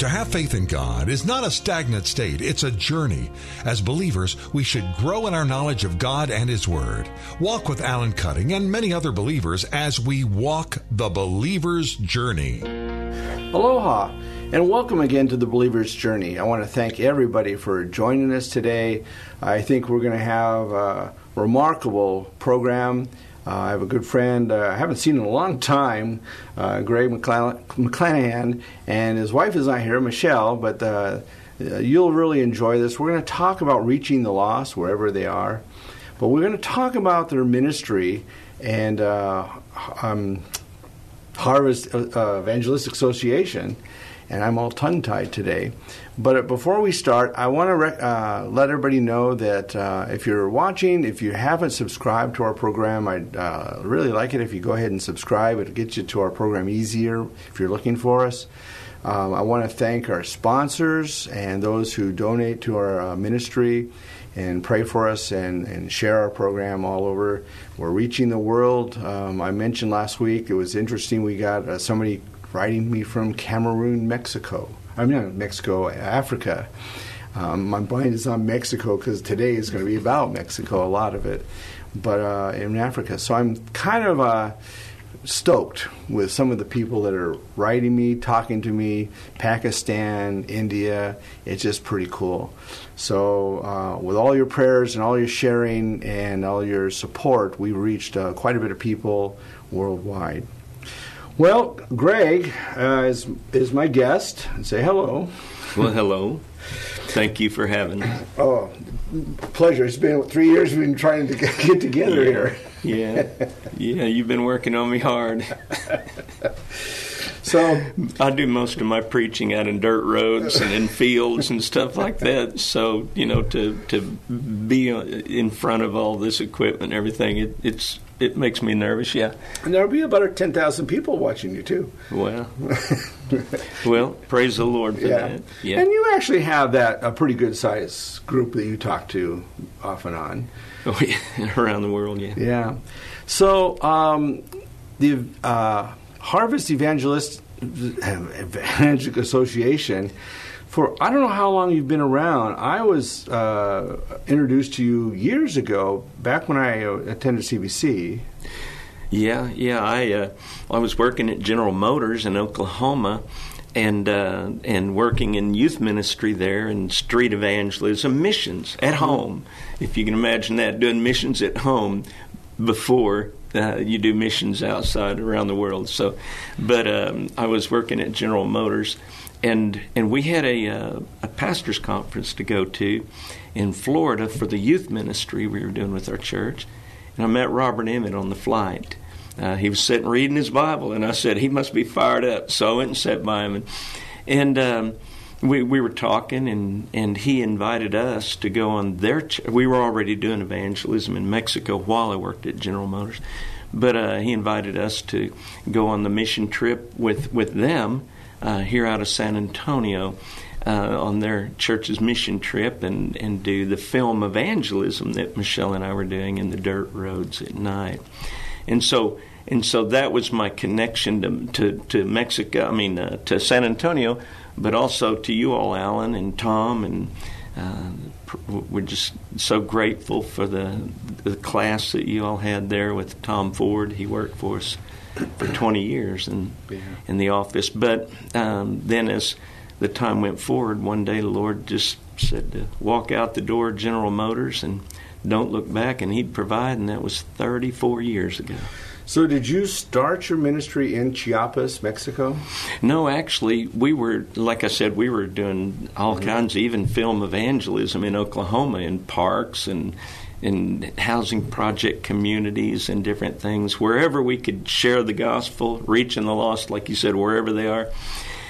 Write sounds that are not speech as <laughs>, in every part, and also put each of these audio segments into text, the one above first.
To have faith in God is not a stagnant state, it's a journey. As believers, we should grow in our knowledge of God and His Word. Walk with Alan Cutting and many other believers as we walk the believer's journey. Aloha, and welcome again to the believer's journey. I want to thank everybody for joining us today. I think we're going to have a remarkable program. Uh, I have a good friend uh, I haven't seen in a long time, uh, Greg McClanahan, and his wife is not here, Michelle, but uh, you'll really enjoy this. We're going to talk about reaching the lost wherever they are, but we're going to talk about their ministry and uh, um, Harvest uh, Evangelistic Association and I'm all tongue tied today. But before we start, I want to uh, let everybody know that uh, if you're watching, if you haven't subscribed to our program, I'd uh, really like it if you go ahead and subscribe. It'll get you to our program easier if you're looking for us. Um, I want to thank our sponsors and those who donate to our uh, ministry and pray for us and, and share our program all over. We're reaching the world. Um, I mentioned last week, it was interesting, we got uh, somebody writing me from Cameroon, Mexico. I mean, not Mexico, Africa. Um, my mind is on Mexico because today is going to be about Mexico, a lot of it, but uh, in Africa. So I'm kind of uh, stoked with some of the people that are writing me, talking to me, Pakistan, India. It's just pretty cool. So, uh, with all your prayers and all your sharing and all your support, we've reached uh, quite a bit of people worldwide. Well, Greg uh, is is my guest. Say hello. Well, hello. Thank you for having me. Oh, pleasure. It's been three years we've been trying to get together yeah. here. yeah, yeah. You've been working on me hard. So I do most of my preaching out in dirt roads and in fields and stuff like that. So you know, to to be in front of all this equipment and everything, it, it's it makes me nervous. Yeah, and there'll be about ten thousand people watching you too. Well, <laughs> well, praise the Lord for yeah. that. Yeah, and you actually have that a pretty good size group that you talk to off and on. Oh, yeah. <laughs> around the world. Yeah, yeah. So um, the uh, Harvest Evangelist <laughs> Evangelic Association for I don't know how long you've been around. I was uh, introduced to you years ago, back when I uh, attended CBC. Yeah, yeah. I uh, I was working at General Motors in Oklahoma, and uh, and working in youth ministry there and street evangelism, missions at mm-hmm. home. If you can imagine that, doing missions at home before uh, you do missions outside around the world. So, but um, I was working at General Motors, and and we had a uh, a pastors conference to go to in Florida for the youth ministry we were doing with our church, and I met Robert Emmett on the flight. Uh, he was sitting reading his Bible, and I said he must be fired up. So I went and sat by him, and and um, we we were talking, and and he invited us to go on their. Ch- we were already doing evangelism in Mexico while I worked at General Motors, but uh, he invited us to go on the mission trip with with them uh, here out of San Antonio. Uh, on their church's mission trip and, and do the film evangelism that Michelle and I were doing in the dirt roads at night. And so and so that was my connection to to, to Mexico. I mean uh, to San Antonio, but also to you all, Alan and Tom, and uh, we're just so grateful for the the class that you all had there with Tom Ford. He worked for us for 20 years in yeah. in the office. But um, then, as the time went forward, one day the Lord just said to walk out the door of General Motors and don't look back, and He'd provide, and that was 34 years ago. So, did you start your ministry in Chiapas, Mexico? No, actually, we were, like I said, we were doing all mm-hmm. kinds, of, even film evangelism in Oklahoma, in parks and in housing project communities and different things, wherever we could share the gospel, reaching the lost, like you said, wherever they are.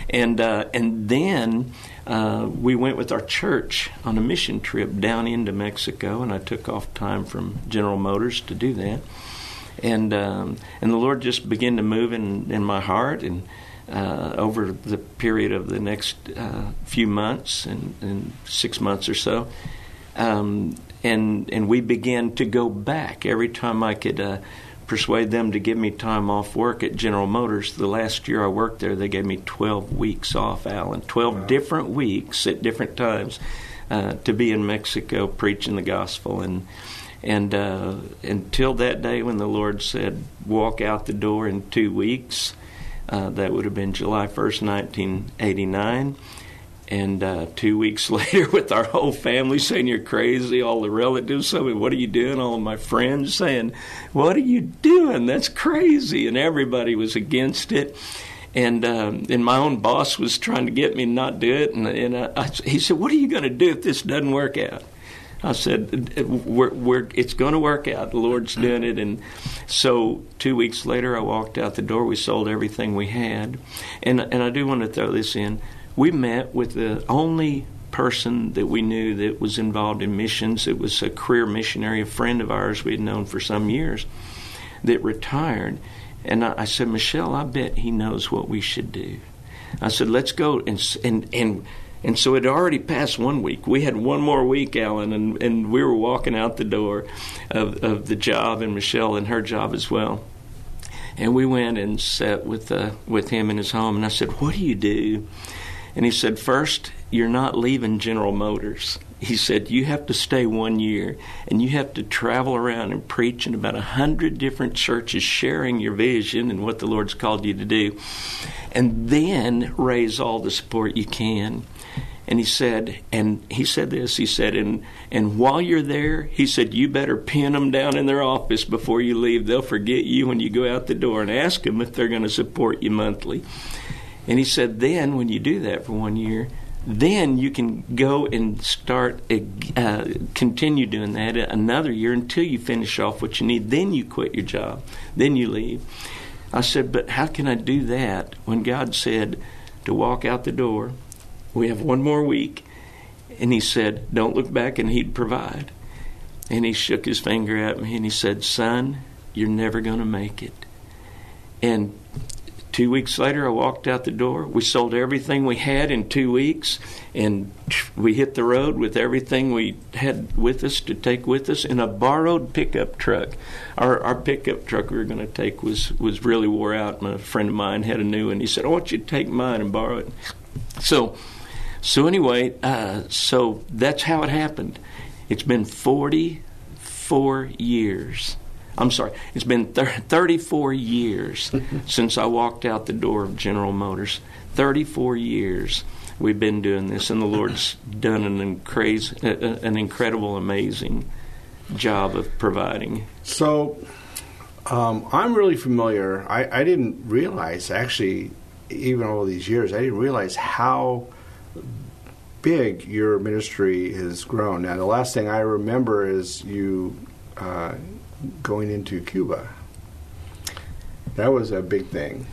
And uh, and then uh, we went with our church on a mission trip down into Mexico, and I took off time from General Motors to do that. And um, and the Lord just began to move in, in my heart, and uh, over the period of the next uh, few months and, and, six months or so, um, and and we began to go back every time I could uh, persuade them to give me time off work at General Motors. The last year I worked there, they gave me 12 weeks off, Alan. 12 wow. different weeks at different times uh, to be in Mexico preaching the gospel. And and uh, until that day when the Lord said, "Walk out the door in two weeks," uh, that would have been July 1st, 1989. And uh, two weeks <laughs> later, with our whole family saying you're crazy, all the relatives saying, "What are you doing?" All my friends saying, "What are you doing? That's crazy!" And everybody was against it. And um, and my own boss was trying to get me to not do it. And, and I, he said, "What are you going to do if this doesn't work out?" I said, we're, we're, it's going to work out. The Lord's doing it. And so two weeks later, I walked out the door. We sold everything we had. And, and I do want to throw this in we met with the only person that we knew that was involved in missions. It was a career missionary, a friend of ours we had known for some years, that retired. And I, I said, Michelle, I bet he knows what we should do. I said, let's go and and and and so it already passed one week. We had one more week, Alan, and, and we were walking out the door of, of the job, and Michelle and her job as well. And we went and sat with uh, with him in his home, and I said, "What do you do?" And he said, First, you're not leaving General Motors. He said, You have to stay one year and you have to travel around and preach in about a hundred different churches, sharing your vision and what the Lord's called you to do. And then raise all the support you can. And he said, and he said this, he said, and, and while you're there, he said, you better pin them down in their office before you leave. They'll forget you when you go out the door and ask them if they're going to support you monthly. And he said, then when you do that for one year, then you can go and start uh, continue doing that another year until you finish off what you need. Then you quit your job. Then you leave. I said, but how can I do that when God said to walk out the door? We have one more week. And he said, don't look back and he'd provide. And he shook his finger at me and he said, son, you're never going to make it. And Two weeks later, I walked out the door. We sold everything we had in two weeks, and we hit the road with everything we had with us to take with us in a borrowed pickup truck. Our, our pickup truck we were going to take was, was really wore out. and a friend of mine had a new one. He said, I want you to take mine and borrow it. So, so anyway, uh, so that's how it happened. It's been 44 years I'm sorry, it's been thir- 34 years <laughs> since I walked out the door of General Motors. 34 years we've been doing this, and the Lord's <clears throat> done an, an incredible, amazing job of providing. So, um, I'm really familiar. I, I didn't realize, actually, even all these years, I didn't realize how big your ministry has grown. Now, the last thing I remember is you uh, going into Cuba. That was a big thing.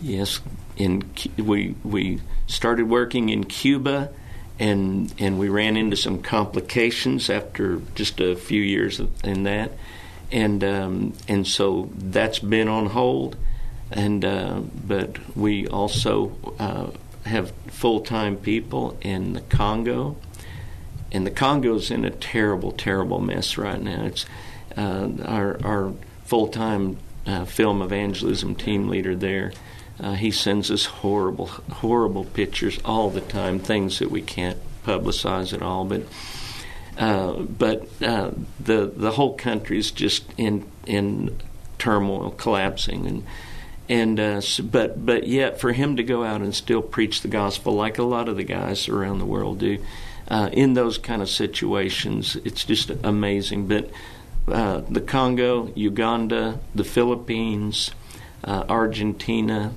Yes, in we we started working in Cuba, and and we ran into some complications after just a few years in that, and um, and so that's been on hold, and uh, but we also uh, have full time people in the Congo, and the Congo's in a terrible terrible mess right now. It's uh, our, our full time uh, film evangelism team leader there. Uh, he sends us horrible, horrible pictures all the time, things that we can't publicize at all. But uh, but uh, the the whole country is just in in turmoil, collapsing, and and uh, but but yet for him to go out and still preach the gospel like a lot of the guys around the world do. Uh, in those kind of situations, it's just amazing. But uh, the Congo, Uganda, the Philippines, uh, Argentina,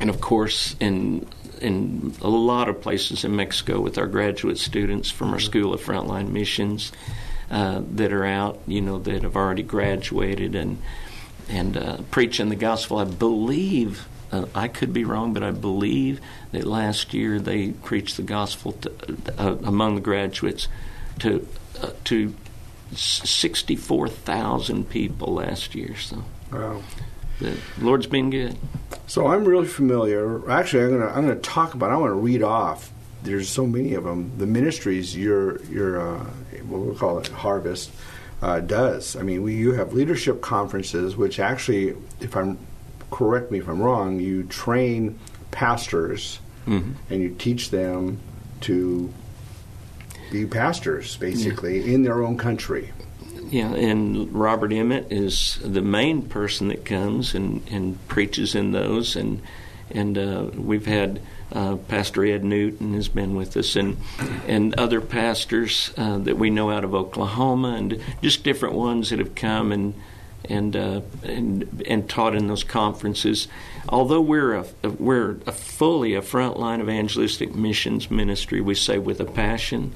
and of course in in a lot of places in Mexico with our graduate students from our School of Frontline Missions. uh, that are out, you know, that have already graduated and and uh, preaching the gospel. I believe uh, I could be wrong, but I believe that last year they preached the gospel to, among the graduates to to sixty four thousand people last year. So, wow. the Lord's been good. So I'm really familiar. Actually, I'm gonna I'm gonna talk about. I want to read off. There's so many of them. The ministries your your uh, what we call it harvest uh, does. I mean, we you have leadership conferences, which actually, if I'm correct me if I'm wrong, you train pastors Mm-hmm. and you teach them to be pastors, basically, in their own country. Yeah, and Robert Emmett is the main person that comes and, and preaches in those, and and uh, we've had uh, Pastor Ed Newton has been with us, and and other pastors uh, that we know out of Oklahoma, and just different ones that have come and and uh, and and taught in those conferences. Although we're a, we're a fully a frontline evangelistic missions ministry, we say with a passion.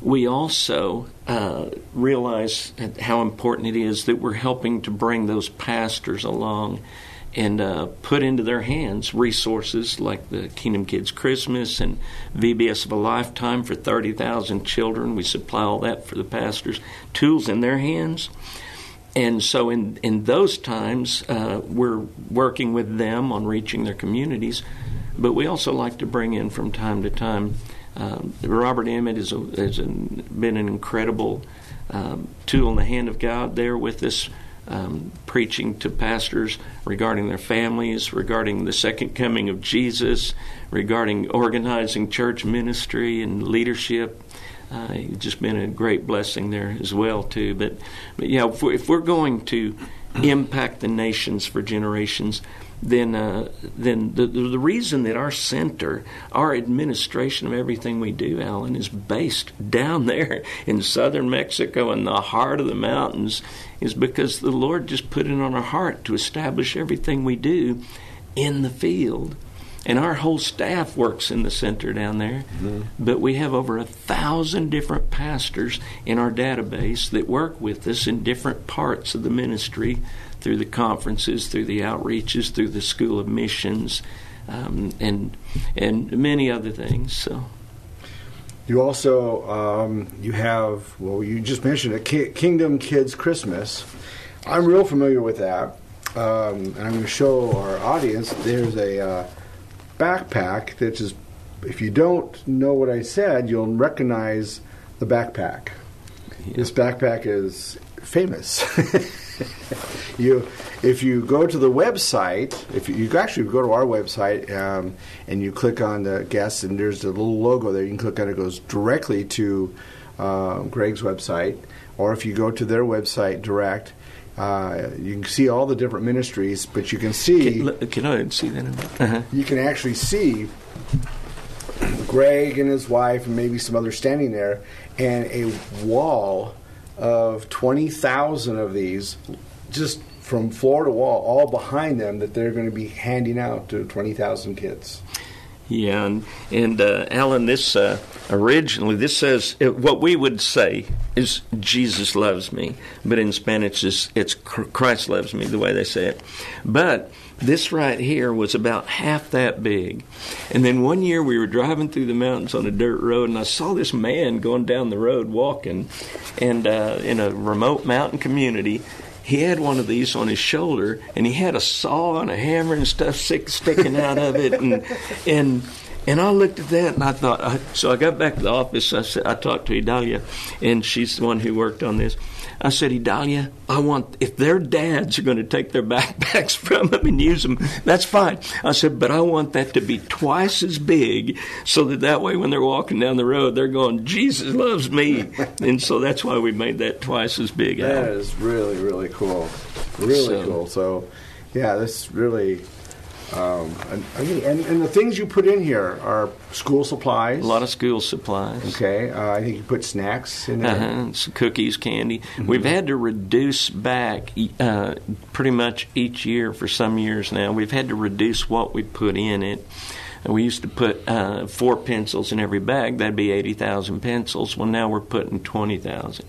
We also uh, realize how important it is that we're helping to bring those pastors along and uh, put into their hands resources like the Kingdom Kids Christmas and VBS of a Lifetime for 30,000 children. We supply all that for the pastors, tools in their hands. And so, in, in those times, uh, we're working with them on reaching their communities, but we also like to bring in from time to time. Um, Robert Emmett has been an incredible um, tool in the hand of God there with this um, preaching to pastors regarding their families, regarding the second coming of Jesus, regarding organizing church ministry and leadership. Uh, it's just been a great blessing there as well too. But, but yeah, if we're, if we're going to impact the nations for generations, then uh, then the, the reason that our center, our administration of everything we do, Alan, is based down <laughs> there in southern Mexico in the heart of the mountains, is because the Lord just put it on our heart to establish everything we do in the field and our whole staff works in the center down there. Mm-hmm. But we have over a thousand different pastors in our database that work with us in different parts of the ministry through the conferences, through the outreaches, through the School of Missions, um, and and many other things. So. You also um, you have well you just mentioned a Kingdom Kids Christmas. I'm real familiar with that, um, and I'm going to show our audience. There's a uh, backpack that is, if you don't know what I said, you'll recognize the backpack. Yeah. This backpack is famous. <laughs> you, if you go to the website, if you, you actually go to our website um, and you click on the guests, and there's a little logo there, you can click on it, it goes directly to uh, Greg's website. Or if you go to their website direct, uh, you can see all the different ministries, but you can see. Can, can I see that? Uh-huh. You can actually see Greg and his wife, and maybe some others standing there, and a wall of 20,000 of these, just from floor to wall, all behind them, that they're going to be handing out to 20,000 kids. Yeah, and, and uh, Alan, this uh, originally this says what we would say is Jesus loves me, but in Spanish it's, it's Christ loves me, the way they say it. But this right here was about half that big. And then one year we were driving through the mountains on a dirt road, and I saw this man going down the road walking, and uh, in a remote mountain community, he had one of these on his shoulder, and he had a saw and a hammer and stuff sticking out of it, and and and I looked at that and I thought. I, so I got back to the office. I said I talked to Idalia, and she's the one who worked on this. I said, Idalia, I want if their dads are going to take their <laughs> backpacks from them and use them, that's fine. I said, but I want that to be twice as big, so that that way when they're walking down the road, they're going, Jesus loves me, <laughs> and so that's why we made that twice as big. That is really really cool, really so, cool. So, yeah, this really um, and, and, and, the things you put in here are school supplies. A lot of school supplies. Okay, uh, I think you put snacks in there. Uh-huh. cookies, candy. Mm-hmm. We've had to reduce back uh, pretty much each year for some years now. We've had to reduce what we put in it. We used to put uh, four pencils in every bag. That'd be eighty thousand pencils. Well, now we're putting twenty thousand.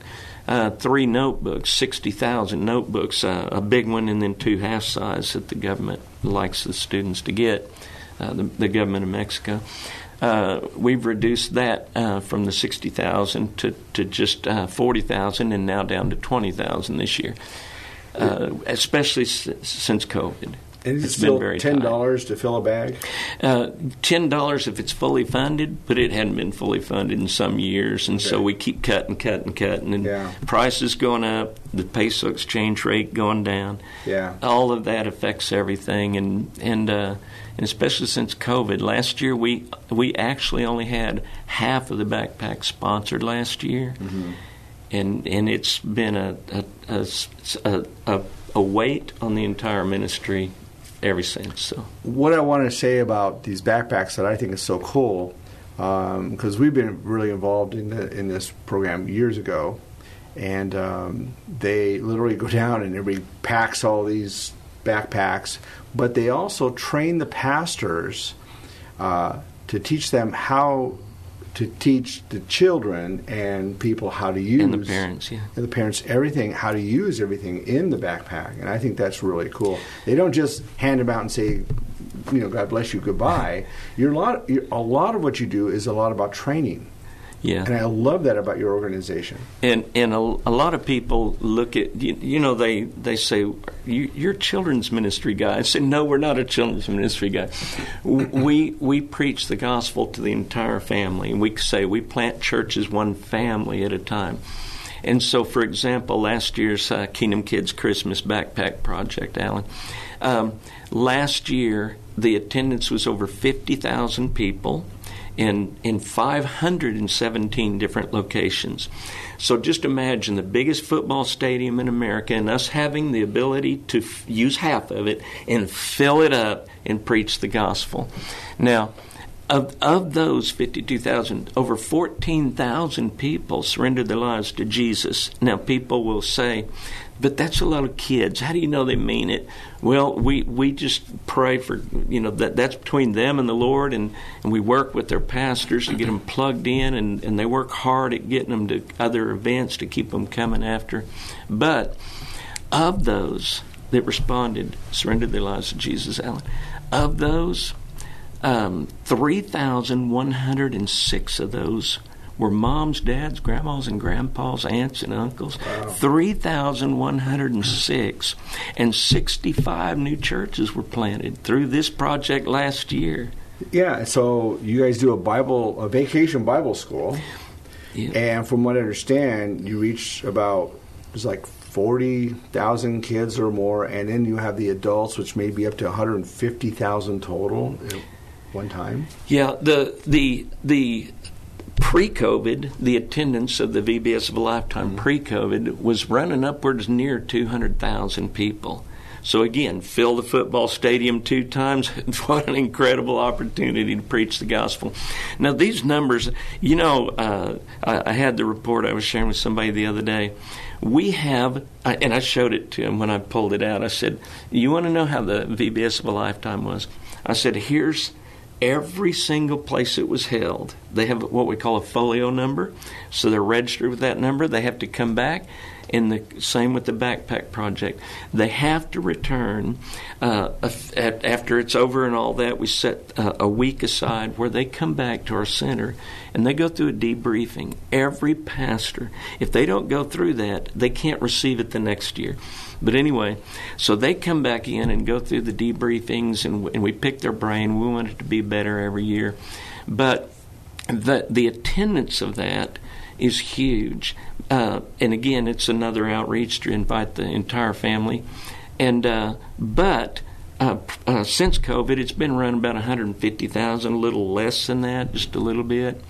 Uh, three notebooks, 60,000 notebooks, uh, a big one and then two half size that the government likes the students to get, uh, the, the, government of Mexico. Uh, we've reduced that uh, from the 60,000 to, to just uh, 40,000 and now down to 20,000 this year, especially s- since COVID. And it's been very ten dollars to fill a bag. Uh, ten dollars if it's fully funded, but it hadn't been fully funded in some years, and okay. so we keep cutting, cutting, cutting, and yeah. prices going up, the peso exchange rate going down. Yeah, all of that affects everything, and and uh, and especially since COVID. Last year we we actually only had half of the backpack sponsored last year. Mm-hmm. And, and it's been a a, a, a, a weight on the entire ministry ever since. So, what I want to say about these backpacks that I think is so cool, because um, we've been really involved in the, in this program years ago, and um, they literally go <laughs> down and everybody packs all these backpacks, but they also train the pastors uh, to teach them how to teach the children and people how to use and the parents, yeah, and the parents everything how to use everything in the backpack, and I think that's really cool. They don't just hand them out and say, you know, God bless you, goodbye. You're a lot. You're, a lot of what you do is a lot about training. Yeah. And I love that about your organization. And and a, a lot of people look at you, you know they they say you, are children's ministry guy. I say no, we're not a children's ministry guy. <laughs> we we preach the gospel to the entire family, and we say we plant churches one family at a time. And so, for example, last year's uh, Kingdom Kids Christmas Backpack Project, Alan. Um, last year, the attendance was over fifty thousand people in, in 517 different locations. So just imagine the biggest football stadium in America and us having the ability to f- use half of it and fill it up and preach the gospel. Now, of, of those 52,000, over 14,000 people surrendered their lives to Jesus. Now, people will say, but that's a lot of kids. How do you know they mean it? Well, we, we just pray for, you know, that that's between them and the Lord, and, and we work with their pastors to get them <clears throat> plugged in, and, and they work hard at getting them to other events to keep them coming after. But of those that responded, surrendered their lives to Jesus, Alan, of those, um, 3,106 of those were moms, dads, grandmas, and grandpas, aunts, and uncles. Wow. 3,106. And 65 new churches were planted through this project last year. Yeah, so you guys do a Bible, a vacation Bible school. Yeah. And from what I understand, you reach about, it's like 40,000 kids or more, and then you have the adults, which may be up to 150,000 total at one time. Yeah, the the the pre-COVID, the attendance of the VBS of a lifetime mm-hmm. pre-COVID was running upwards near 200,000 people. So again, fill the football stadium two times. <laughs> what an incredible opportunity to preach the gospel. Now these numbers, you know, uh, I, I, had the report I was sharing with somebody the other day. We have, and I showed it to him when I pulled it out. I said, "You want to know how the VBS of a lifetime was?" I said, "Here's." Every single place it was held. They have what we call a folio number, so they're registered with that number. They have to come back, and the same with the backpack project. They have to return uh, after it's over and all that. We set uh, a week aside where they come back to our center and they go through a debriefing. Every pastor, if they don't go through that, they can't receive it the next year. But anyway, so they come back in and go through the debriefings, and, and we pick their brain. We want it to be better every year, but the the attendance of that is huge. Uh, and again, it's another outreach to invite the entire family. And uh, but uh, uh since COVID, it's been around about 150,000, a little less than that, just a little bit.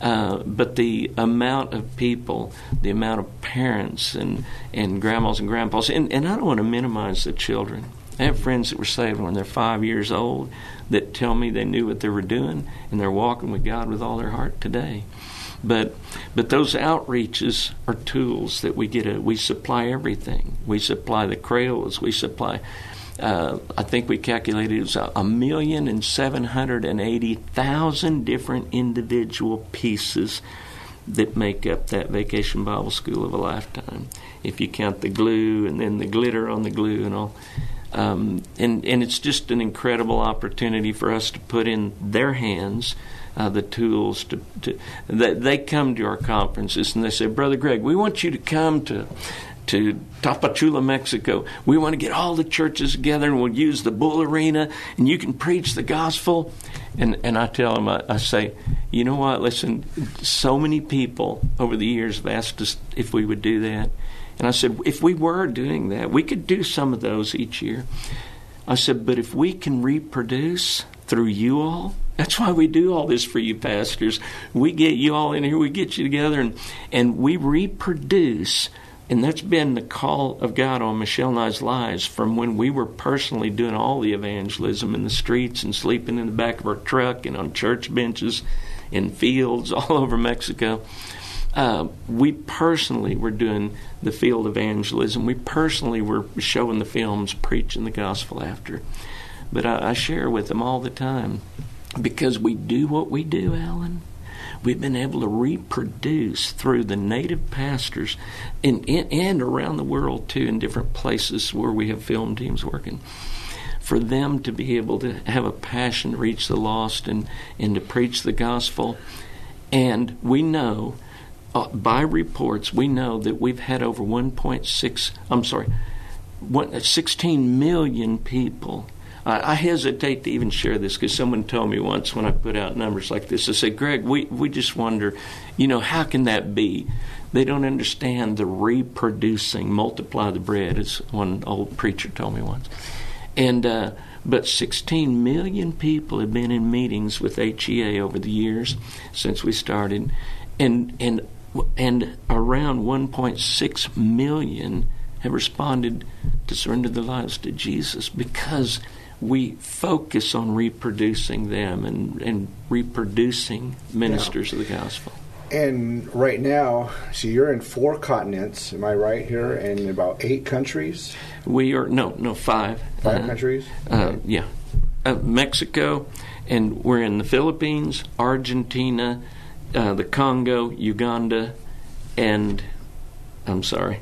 Uh, but the amount of people, the amount of parents and, and grandmas and grandpas, and, and I don't want to minimize the children. I have friends that were saved when they're five years old that tell me they knew what they were doing and they're walking with God with all their heart today. But but those outreaches are tools that we get. A, we supply everything. We supply the crayons. We supply uh, I think we calculated it was a million and seven hundred and eighty thousand different individual pieces that make up that Vacation Bible School of a lifetime. If you count the glue and then the glitter on the glue and all. Um, and, and it's just an incredible opportunity for us to put in their hands uh, the tools to, to that they come to our conferences and they say, Brother Greg, we want you to come to to Tapachula, Mexico. We want to get all the churches together and we'll use the bull arena and you can preach the gospel. And, and I tell them, I, I say, you know what, listen, so many people over the years have asked us if we would do that. And I said, if we were doing that, we could do some of those each year. I said, but if we can reproduce through you all, that's why we do all this for you pastors. We get you all in here, we get you together, and, and we reproduce. And that's been the call of God on Michelle and I's lives from when we were personally doing all the evangelism in the streets and sleeping in the back of our truck and on church benches in fields <laughs> all over Mexico. Uh, we personally were doing the field evangelism. We personally were showing the films, preaching the gospel after. But I, I share with them all the time because we do what we do, Alan. We've been able to reproduce through the native pastors in, in, and around the world too, in different places where we have film teams working. For them to be able to have a passion to reach the lost and, and to preach the gospel. And we know, uh, by reports, we know that we've had over 1.6, I'm sorry, 16 million people I, I hesitate to even share this because someone told me once when I put out numbers like this, I said, Greg, we, we just wonder, you know, how can that be? They don't understand the reproducing, multiply the bread, as one old preacher told me once. And, uh, but 16 million people have been in meetings with HEA over the years since we started, and and and around 1.6 million have responded to surrender their lives to Jesus because we focus on reproducing them and, and reproducing ministers yeah. of the gospel. And right now, so you're in four continents, am I right here? In about eight countries? We are, no, no, five. 5 uh, countries? Uh, yeah. Uh, Mexico, and we're in the Philippines, Argentina, uh, the Congo, Uganda, and I'm sorry.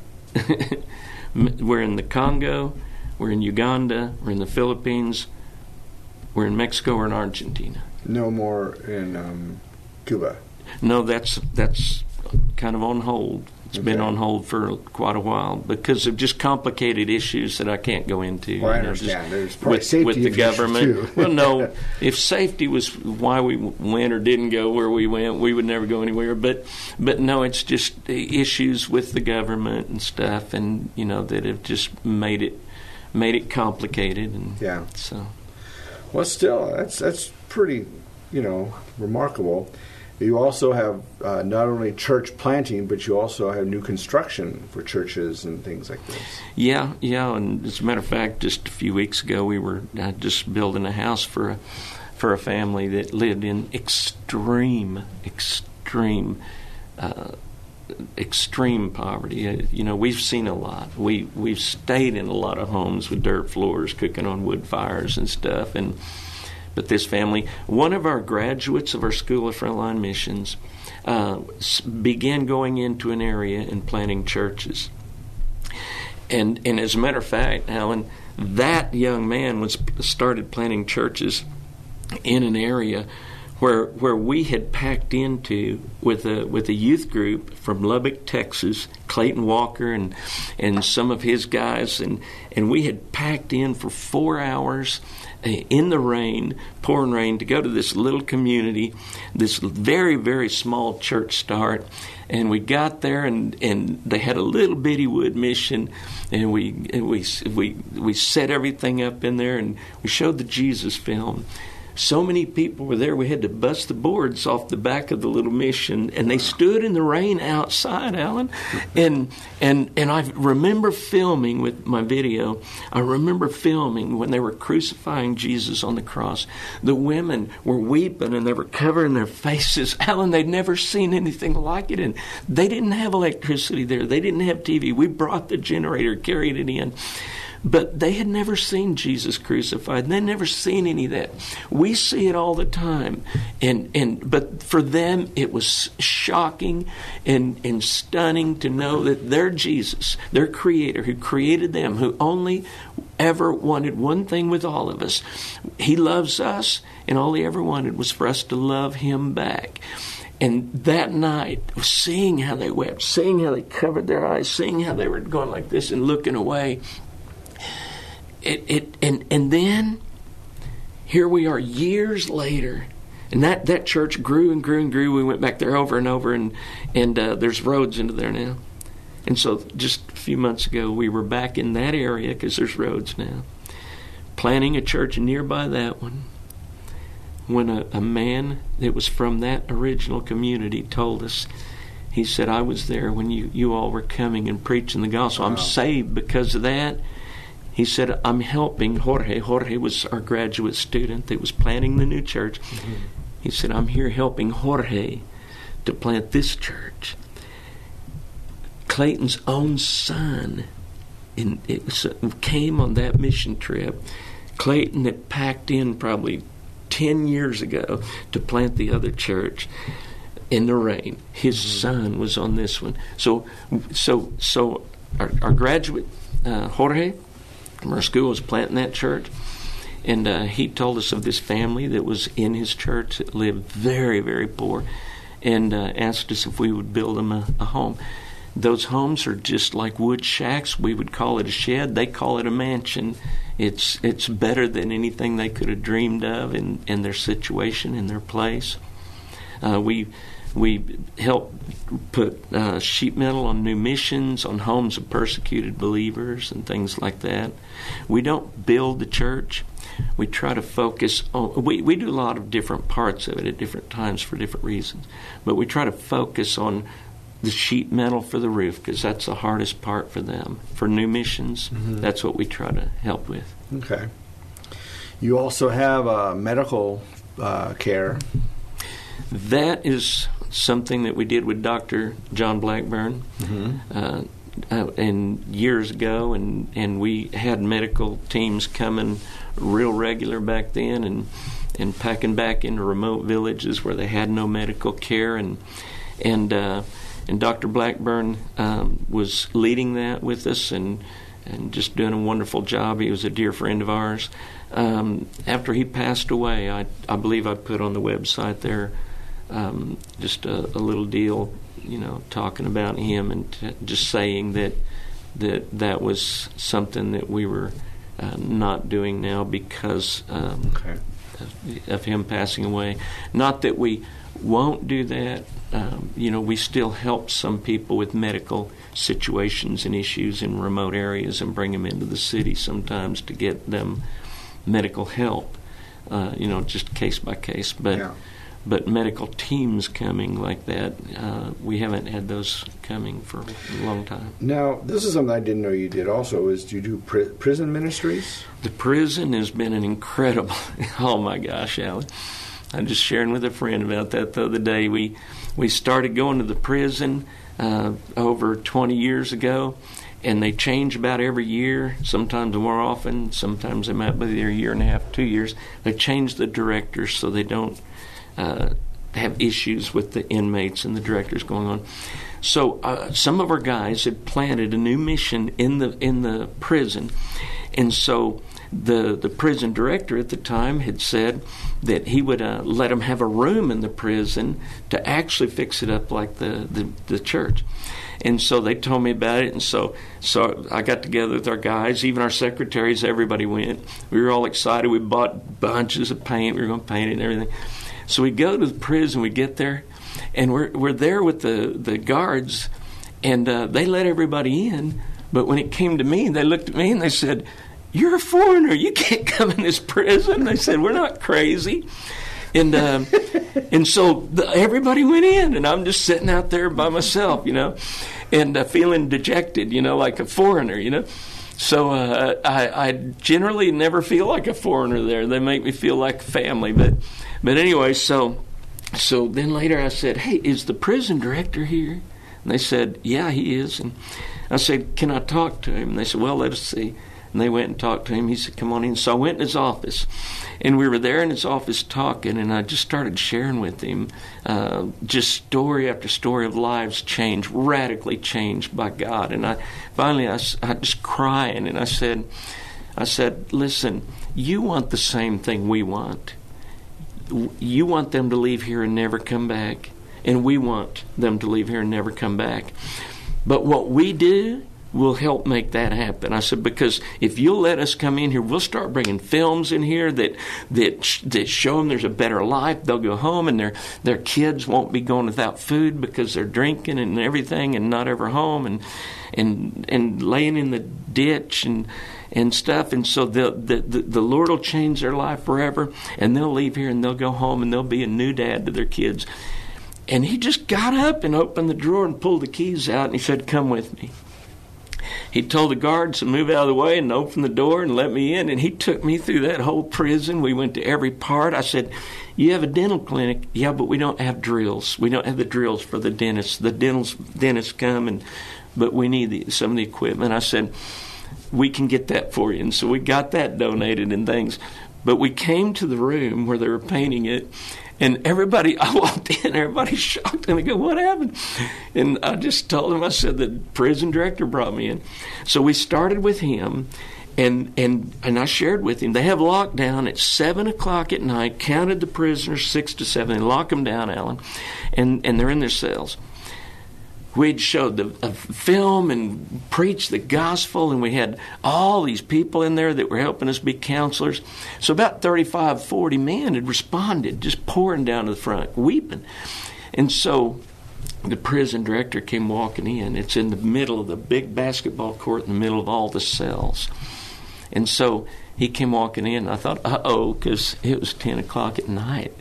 <laughs> we're in the Congo, we're in Uganda. We're in the Philippines. We're in Mexico. We're in Argentina. No more in um, Cuba. No, that's that's kind of on hold. It's okay. been on hold for quite a while because of just complicated issues that I can't go into. Well, I understand. Know, There's with, safety with the government. <laughs> well, no, <laughs> if safety was why we went or didn't go where we went, we would never go anywhere. But but no, it's just issues with the government and stuff, and you know that have just made it made it complicated, and yeah. So, well, still, that's that's pretty, you know, remarkable. You also have uh, not only church planting, but you also have new construction for churches and things like this. Yeah, yeah. And as a matter of fact, just a few weeks ago, we were uh, just building a house for a for a family that lived in extreme, extreme uh, extreme poverty. Uh, you know, we've seen a lot. We we've stayed in a lot of homes with dirt floors, cooking on wood fires and stuff. And but this family, one of our graduates of our School of Frontline Missions, uh, began going into an area and planting churches. And and as a matter of fact, Alan, that young man was started planting churches in an area where where we had packed into with a with a youth group from Lubbock, Texas, Clayton Walker and and some of his guys. And and we had packed in for 4 hours uh, in the rain, pouring rain to go to this little community, this very very small church start. And we got there and, and they had a little bitty wood mission. And we and we we we set everything up in there and we showed the Jesus film so many people were there, we had to bust the boards off the back of the little mission, and they stood in the rain outside, Alan. And and and I remember filming with my video. I remember filming when they were crucifying Jesus on the cross. The women were weeping and they were covering their faces. <laughs> Alan, they'd never seen anything like it, and they didn't have electricity there. They didn't have TV. We brought the generator, carried it in. But they had never seen Jesus crucified. They'd never seen any of that. We see it all the time, and and but for them it was shocking and and stunning to know that their Jesus, their Creator, who created them, who only ever wanted one thing with all of us, He loves us, and all He ever wanted was for us to love Him back. And that night, seeing how they wept, seeing how they covered their eyes, seeing how they were going like this and looking away, it, it and and then here we are years later and that, that church grew and grew and grew. We went back there over and over and and uh, there's roads into there now. And so just a few months ago we were back in that area because there's roads now. Planning a church nearby that one when a, a man that was from that original community told us he said i was there when you, you all were coming and preaching the gospel. Wow. i'm saved because of that he said, I'm helping Jorge. Jorge was our graduate student that was planting the new church. Mm-hmm. He said, I'm here helping Jorge to plant this church. Clayton's own son in, it was, came on that mission trip. Clayton had packed in probably 10 years ago to plant the other church in the rain. His mm-hmm. son was on this one. So, so, so our, our graduate, uh, Jorge, from our school was planting that church. And uh, he told us of this family that was in his church that lived very, very poor and uh, asked us if we would build them a, a, home. Those homes are just like wood shacks. We would call it a shed. They call it a mansion. It's it's better than anything they could have dreamed of in, in their situation, in their place. Uh, we we help put uh, sheet metal on new missions, on homes of persecuted believers, and things like that. We don't build the church. We try to focus on, we, we do a lot of different parts of it at different times for different reasons, but we try to focus on the sheet metal for the roof because that's the hardest part for them. For new missions, mm-hmm. that's what we try to help with. Okay. You also have uh, medical uh, care. That is something that we did with Dr. John Blackburn. Mm-hmm. Uh, uh, and years ago, and and we had medical teams coming real regular back then, and and packing back into remote villages where they had no medical care, and and uh, and Dr. Blackburn um, was leading that with us, and and just doing a wonderful job. He was a dear friend of ours. Um, after he passed away, I I believe I put on the website there um, just a, a, little deal, you know, talking about him and t- just saying that that that was something that we were uh, not doing now because um, okay. of, of, him passing away. Not that we won't do that. Um, you know, we still help some people with medical situations and issues in remote areas and bring them into the city sometimes to get them medical help. Uh, you know, just case by case, but. Yeah but medical teams coming like that, uh, we haven't had those coming for a long time. Now, this is something I didn't know you did. Also, is do you do pri- prison ministries? The prison has been an incredible. <laughs> oh my gosh, Alan! I'm just sharing with a friend about that the other day. We we started going to the prison uh, over 20 years ago. And they change about every year, sometimes more often, sometimes they might be there a year and a half, two years. They change the directors so they don't uh, have issues with the inmates and the directors going on. So uh, some of our guys had planted a new mission in the in the prison, and so the the prison director at the time had said that he would uh, let them have a room in the prison to actually fix it up like the, the, the church. And so they told me about it, and so so I got together with our guys, even our secretaries, everybody went. We were all excited. We bought bunches of paint. We were going to paint it and everything. So we go to the prison, we get there, and we're, we're there with the, the guards, and uh, they let everybody in. But when it came to me, they looked at me and they said, You're a foreigner. You can't <laughs> come in this prison. They said, We're not crazy. And uh, <laughs> and so the, everybody went in, and I'm just sitting out there by myself, you know, and uh, feeling dejected, you know, like a foreigner, you know. So uh, I, I generally never feel like a foreigner there. They make me feel like family, but but anyway, so so then later I said, "Hey, is the prison director here?" And they said, "Yeah, he is." And I said, "Can I talk to him?" And they said, "Well, let us see." And they went and talked to him. He said, Come on in. So I went in his office. And we were there in his office talking, and I just started sharing with him uh, just story after story of lives changed, radically changed by God. And I finally, I, I just crying, and I said, I said, listen, you want the same thing we want. You want them to leave here and never come back, and we want them to leave here and never come back. But what we do will help make that happen. I said because if you'll let us come in here, we'll start bringing films in here that that that show them there's a better life. They'll go home and their their kids won't be going without food because they're drinking and everything and not ever home and and and laying in the ditch and and stuff. And so the, the, the Lord will change their life forever, and they'll leave here and they'll go home and they'll be a new dad to their kids. And he just got up and opened the drawer and pulled the keys out and he said, Come with me. He told the guards to move out of the way and open the door and let me in. And he took me through that whole prison. We went to every part. I said, You have a dental clinic? Yeah, but we don't have drills. We don't have the drills for the dentists. The dentals, dentists come, and but we need the, some of the equipment. I said, We can get that for you. And so we got that donated and things. But we came to the room where they were painting it, and everybody, <laughs> I walked in, everybody's shocked, and they go, "What happened?" And I just told them, I said, "The prison director brought me in." So we started with him, and and and I shared with him. They have lockdown at seven o'clock at night. Counted the prisoners six to seven. and lock them down, Alan, and and they're in their cells we'd showed the film and preached the gospel, and we had all these people in there that were helping us be counselors. So about 35, 40 men had responded, just pouring down to the front, weeping. And so the prison director came walking in. It's in the middle of the big basketball court, in the middle of all the cells. And so he came walking in. I thought, uh oh, because it was 10 o'clock at night.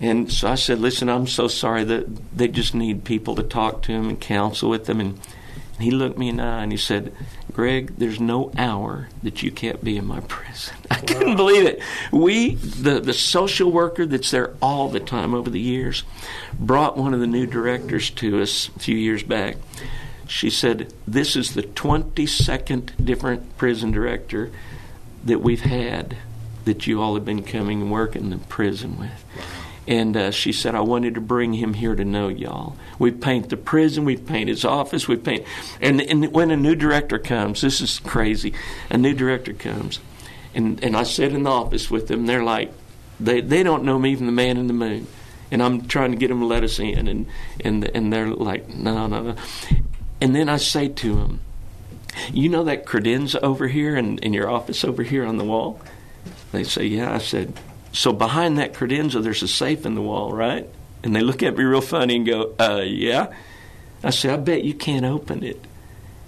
And so I said, listen, I'm so sorry that they just need people to talk to them and counsel with them. And, he looked me in the eye and he said, Greg, there's no hour that you can't be in my prison. <laughs> I couldn't believe it. We, the, the social worker that's there all the time over the years, brought one of the new directors to us a few years back. She said, This is the 22nd different prison director that we've had that you all have been coming and working in the prison with. Wow. And uh, she said, I wanted to bring him here to know y'all. We paint the prison, we paint his office, we paint. And, and when a new director comes, this is crazy. A new director comes, and, and I sit in the office with them. They're like, they, they don't know me from the man in the moon. And I'm trying to get them to let us in. And, and, and they're like, no, no, no. And then I say to them, you know that credenza over here in, in your office over here on the wall? They say, yeah. I said, so behind that credenza, there's a safe in the wall, right? And they look at me real funny and go, uh, yeah. I say, I bet you can't open it.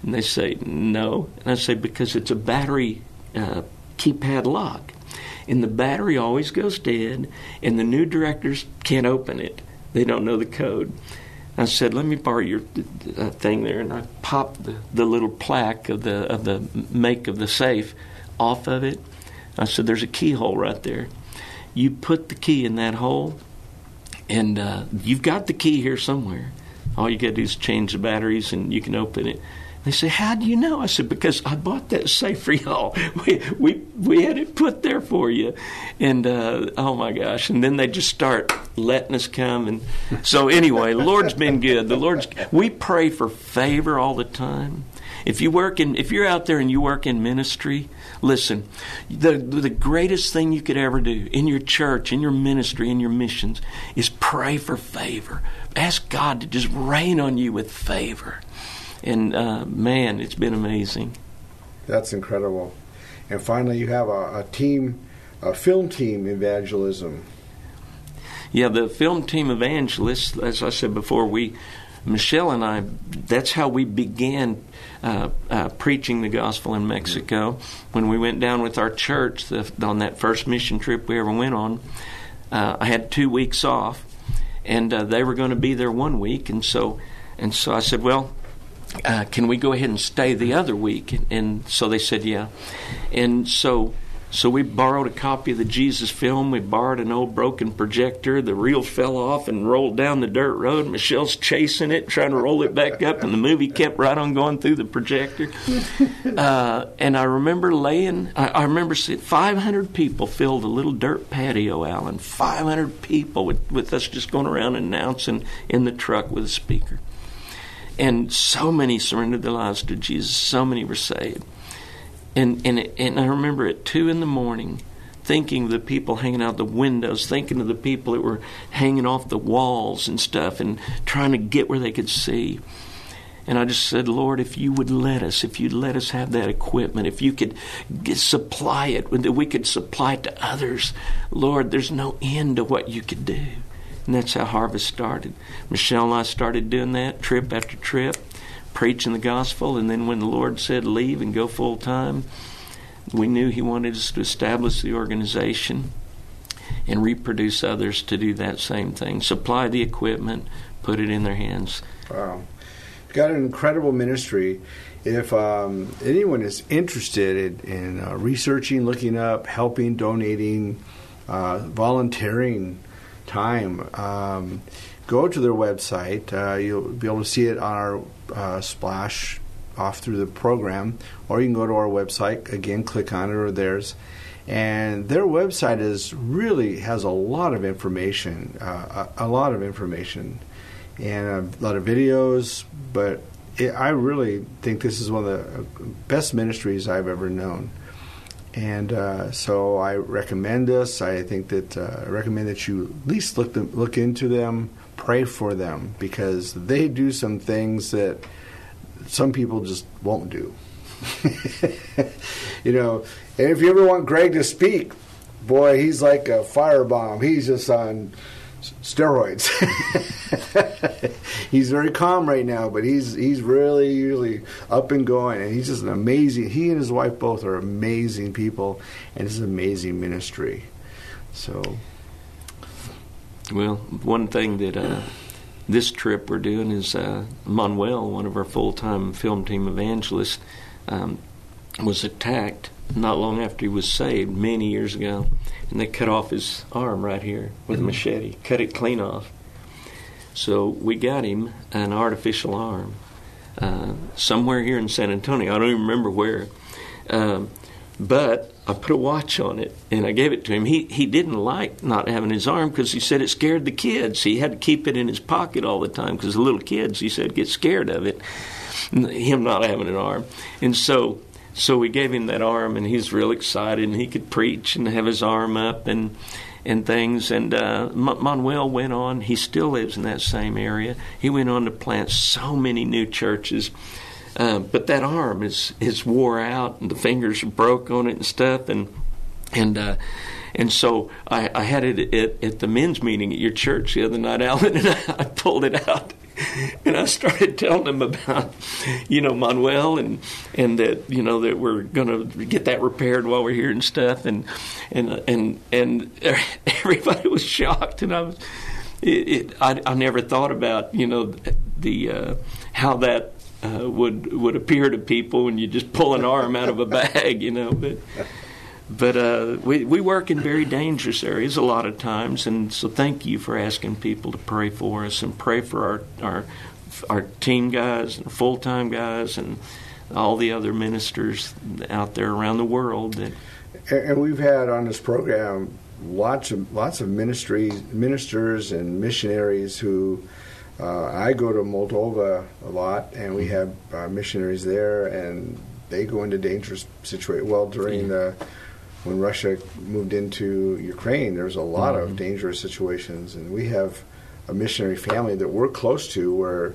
And they say, no. And I say, because it's a battery uh, keypad lock. And the battery always goes dead, and the new directors can't open it. They don't know the code. I said, "Let me borrow your uh, thing there," and I popped the, the little plaque of the of the make of the safe off of it. I said, "There's a keyhole right there." You put the key in that hole, and uh, you've got the key here somewhere. All you got to do is change the batteries, and you can open it. They say, "How do you know?" I said, "Because I bought that safe for y'all. <laughs> We we we had it put there for you." And uh, oh my gosh! And then they just start letting us come. And so anyway, the Lord's been good. The Lord's. We pray for favor all the time. If you work in, if you're out there and you work in ministry, listen. The the greatest thing you could ever do in your church, in your ministry, in your missions, is pray for favor. Ask God to just rain on you with favor. And uh, man, it's been amazing. That's incredible. And finally, you have a, a team, a film team evangelism. Yeah, the film team evangelists, as I said before, we Michelle and I, that's how we began uh, uh, preaching the gospel in Mexico. When we went down with our church the, on that first mission trip we ever went on, uh, I had two weeks off, and uh, they were going to be there one week, and so and so I said, well. Uh, can we go ahead and stay the other week? And, and so they said, yeah. And so So we borrowed a copy of the Jesus film. We borrowed an old broken projector. The reel fell off and rolled down the dirt road. Michelle's chasing it, trying to roll it back up, and the movie kept right on going through the projector. <laughs> Uh, and I remember laying, I, I remember seeing 500 people filled a little dirt patio, Alan. 500 people with, with us just going around announcing in the truck with a speaker. And so many surrendered their lives to Jesus, so many were saved. And, and, and I remember at 2 in the morning thinking of the people hanging out the windows, thinking of the people that were hanging off the walls and stuff and trying to get where they could see. And I just said, Lord, if you would let us, if you'd let us have that equipment, if you could get, supply it, that we could supply it to others, Lord, there's no end to what you could do. And that's how Harvest started. Michelle and I started doing that trip after trip preaching the gospel. And then when the Lord said leave and go full time, we knew He wanted us to establish the organization and reproduce others to do that same thing. Supply the equipment, put it in their hands. Wow. You've got an incredible ministry. If um, anyone is interested in, in uh, researching, looking up, helping, donating, uh, volunteering time, um, go to their website. Uh, you'll be able to see it on our uh, splash off through the program, or you can go to our website again, click on it or theirs. And their website is really has a lot of information, uh, a, a, lot of information, and a lot of videos. But it, I really think this is one of the best ministries I've ever known. And uh, so I recommend this. I think that uh, I recommend that you at least look them, look into them pray for them because they do some things that some people just won't do. <laughs> you know, and if you ever want Greg to speak, boy, he's like a firebomb. He's just on steroids. <laughs> he's very calm right now, but he's he's really usually up and going, and he's just an amazing. He and his wife both are amazing people, and it's an amazing ministry. So well, one thing that uh, this trip we're doing is uh, Manuel, one of our full time film team evangelists, um, was attacked not long after he was saved many years ago, and they cut off his arm right here with mm-hmm. a machete, cut it clean off. So we got him an artificial arm uh, somewhere here in San Antonio. I don't even remember where. Um, but I put a watch on it and I gave it to him. He he didn't like not having his arm because he said it scared the kids. He had to keep it in his pocket all the time because the little kids, he said, get scared of it. Him not having an arm, and so so we gave him that arm, and he's real excited, and he could preach and have his arm up and and things. And uh, Manuel went on. He still lives in that same area. He went on to plant so many new churches. Uh, but that arm is is wore out, and the fingers broke on it and stuff, and and uh, and so I, I had it at, at, the men's meeting at your church the other night, <laughs> Alan, and I, I pulled it out. <laughs> And I started telling them about, you know, Manuel and and that you know that we're going to get that repaired while we're here and stuff, and and and and <laughs> everybody was shocked, and I was, it, it, I, I never thought about you know the uh, how that uh, would would appear to people when you just pull an arm out of a bag, you know. But but uh, we we work in very dangerous areas a lot of times, and so thank you for asking people to pray for us and pray for our our our team guys and full time guys and all the other ministers out there around the world that. And we've had on this program lots of lots of ministries, ministers and missionaries who uh, I go to Moldova a lot, and we have uh, missionaries there, and they go into dangerous situations. Well, during the when Russia moved into Ukraine, there was a lot mm-hmm. of dangerous situations, and we have a missionary family that we're close to where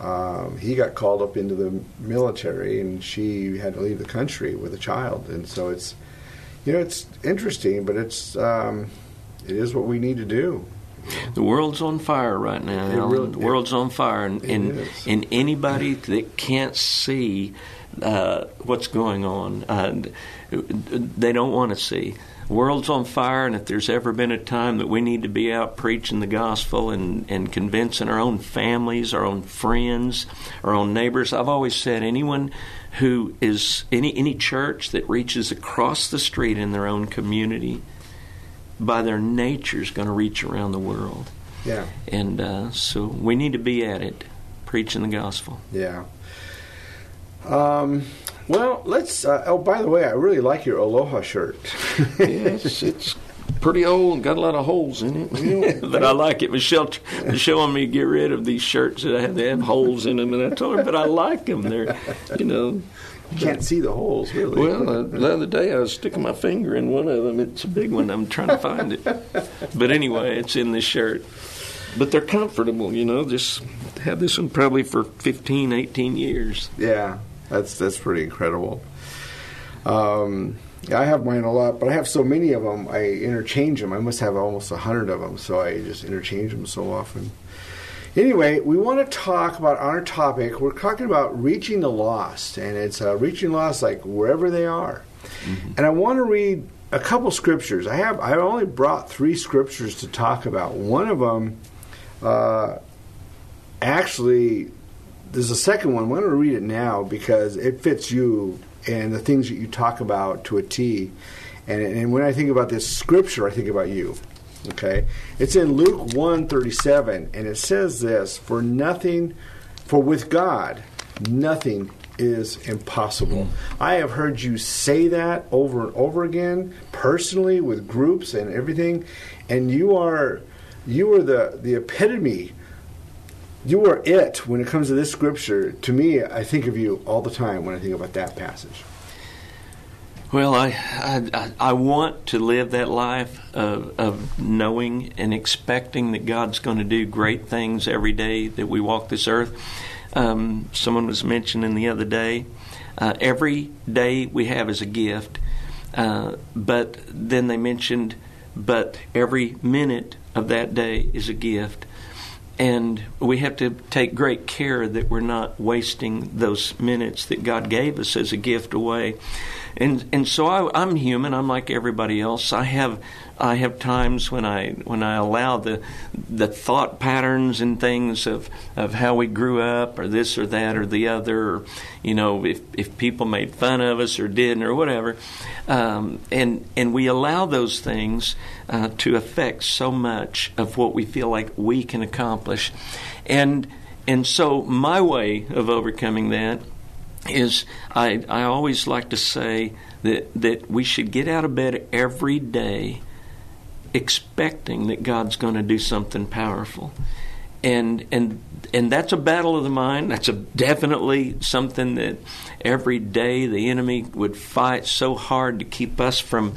um, he got called up into the military, and she had to leave the country with a child, and so it's you know it's interesting, but it's um, it is what we need to do. The world's on fire right now. Really, the world's on fire, and and, and, anybody that can't see uh, what's going on, uh, they don't want to see. The world's on fire, and if there's ever been a time that we need to be out preaching the gospel and, and convincing our own families, our own friends, our own neighbors, I've always said anyone who is any any church that reaches across the street in their own community, by their nature, is going to reach around the world. Yeah. And uh, so we need to be at it, preaching the gospel. Yeah. Um, well, let's. Uh, oh, by the way, I really like your Aloha shirt. yeah, <laughs> it's, pretty old, got a lot of holes in it. <laughs> but I like it. Michelle was showing me to get rid of these shirts that I have. They have holes in them, and I told her, but I like them. They're, you know. You can't see the holes, really. Well, uh, the other day I was sticking my finger in one of them. It's a big one. I'm trying to find it. <laughs> But anyway, it's in this shirt. But they're comfortable, you know. Just had this one probably for 15, 18 years. Yeah, that's that's pretty incredible. Um, I have mine a lot, but I have so many of them. I interchange them. I must have almost a hundred of them, so I just interchange them so often. Anyway, we want to talk about our topic. We're talking about reaching the lost, and it's uh, reaching lost like wherever they are. Mm-hmm. And I want to read a couple scriptures. I have I only brought three scriptures to talk about. One of them, uh, actually, there's a second one. I'm going to read it now because it fits you and the things that you talk about to a T. And, and when I think about this scripture, I think about you. Okay, it's in Luke one thirty seven, and it says this: "For nothing, for with God, nothing is impossible." Mm. I have heard you say that over and over again, personally with groups and everything, and you are you are the the epitome. You are it when it comes to this scripture. To me, I think of you all the time when I think about that passage. Well, I, I, I want to live that life of, of knowing and expecting that God's going to do great things every day that we walk this earth. Um, someone was mentioning the other day, uh, every day we have is a gift, uh, but then they mentioned, but every minute of that day is a gift. And we have to take great care that we're not wasting those minutes that God gave us as a gift away and and so I, I'm human. I'm like everybody else. I have I have times when I when I allow the the thought patterns and things of of how we grew up, or this or that or the other, or you know, if if people made fun of us or didn't or whatever, um, and and we allow those things uh, to affect so much of what we feel like we can accomplish, and and so my way of overcoming that is I, I always like to say that, that we should get out of bed every day expecting that God's going to do something powerful. And, and, and that's a battle of the mind. That's a, definitely something that every day the enemy would fight so hard to keep us from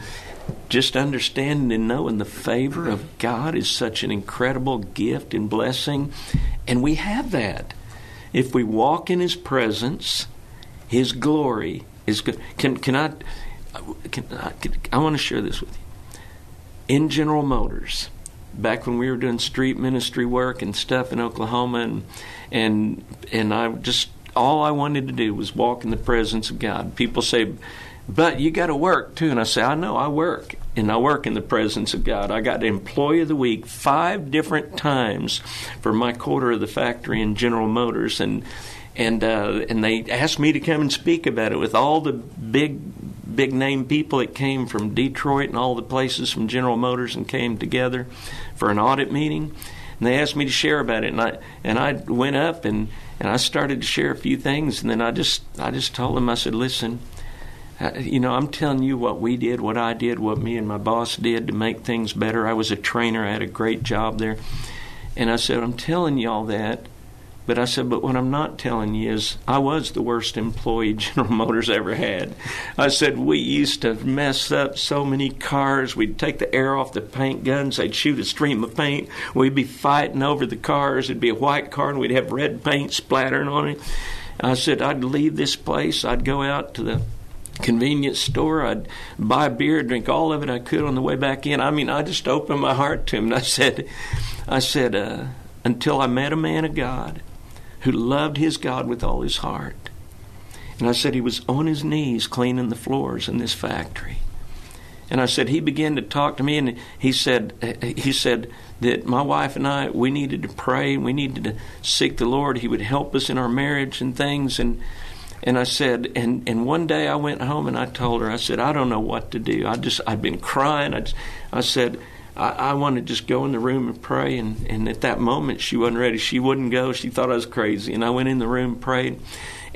just understanding and knowing the favor of God is such an incredible gift and blessing. And we have that. If we walk in His presence, his glory is good. Can can I? Can, I, can, I want to share this with you. In General Motors, back when we were doing street ministry work and stuff in Oklahoma, and and and I just all I wanted to do was walk in the presence of God. People say, "But you got to work too," and I say, "I know I work." And I work in the presence of God. I got Employee of the Week five different times for my quarter of the factory in General Motors, and and uh, and they asked me to come and speak about it with all the big big name people that came from Detroit and all the places from General Motors and came together for an audit meeting. And they asked me to share about it, and I and I went up and, and I started to share a few things, and then I just I just told them I said, listen, uh, you know I'm telling you what we did, what I did, what me and my boss did to make things better. I was a trainer, I had a great job there, and I said I'm telling you all that but I said, but what I'm not telling you is I was the worst employee <laughs> General Motors ever had. I said, we used to mess up so many cars. We'd take the air off the paint guns. They'd shoot a stream of paint. We'd be fighting over the cars. It'd be a white car and we'd have red paint splattering on it. I said, I'd leave this place. I'd go out to the convenience store. I'd buy beer, drink all of it I could on the way back in. I mean, I just opened my heart to him and I said, I said, uh, until I met a man of God who loved his God with all his heart. And I said he was on his knees cleaning the floors in this factory. And I said, he began to talk to me, and he said, he said that my wife and I, we needed to pray, and we needed to seek the Lord. He would help us in our marriage and things. And and I said, and and one day I went home and I told her, I said, I don't know what to do. I just, I'd been crying. I, just, I said, I, I want to just go in the room and pray. And and at that moment, she wasn't ready. She wouldn't go. She thought I was crazy. And I went in the room, prayed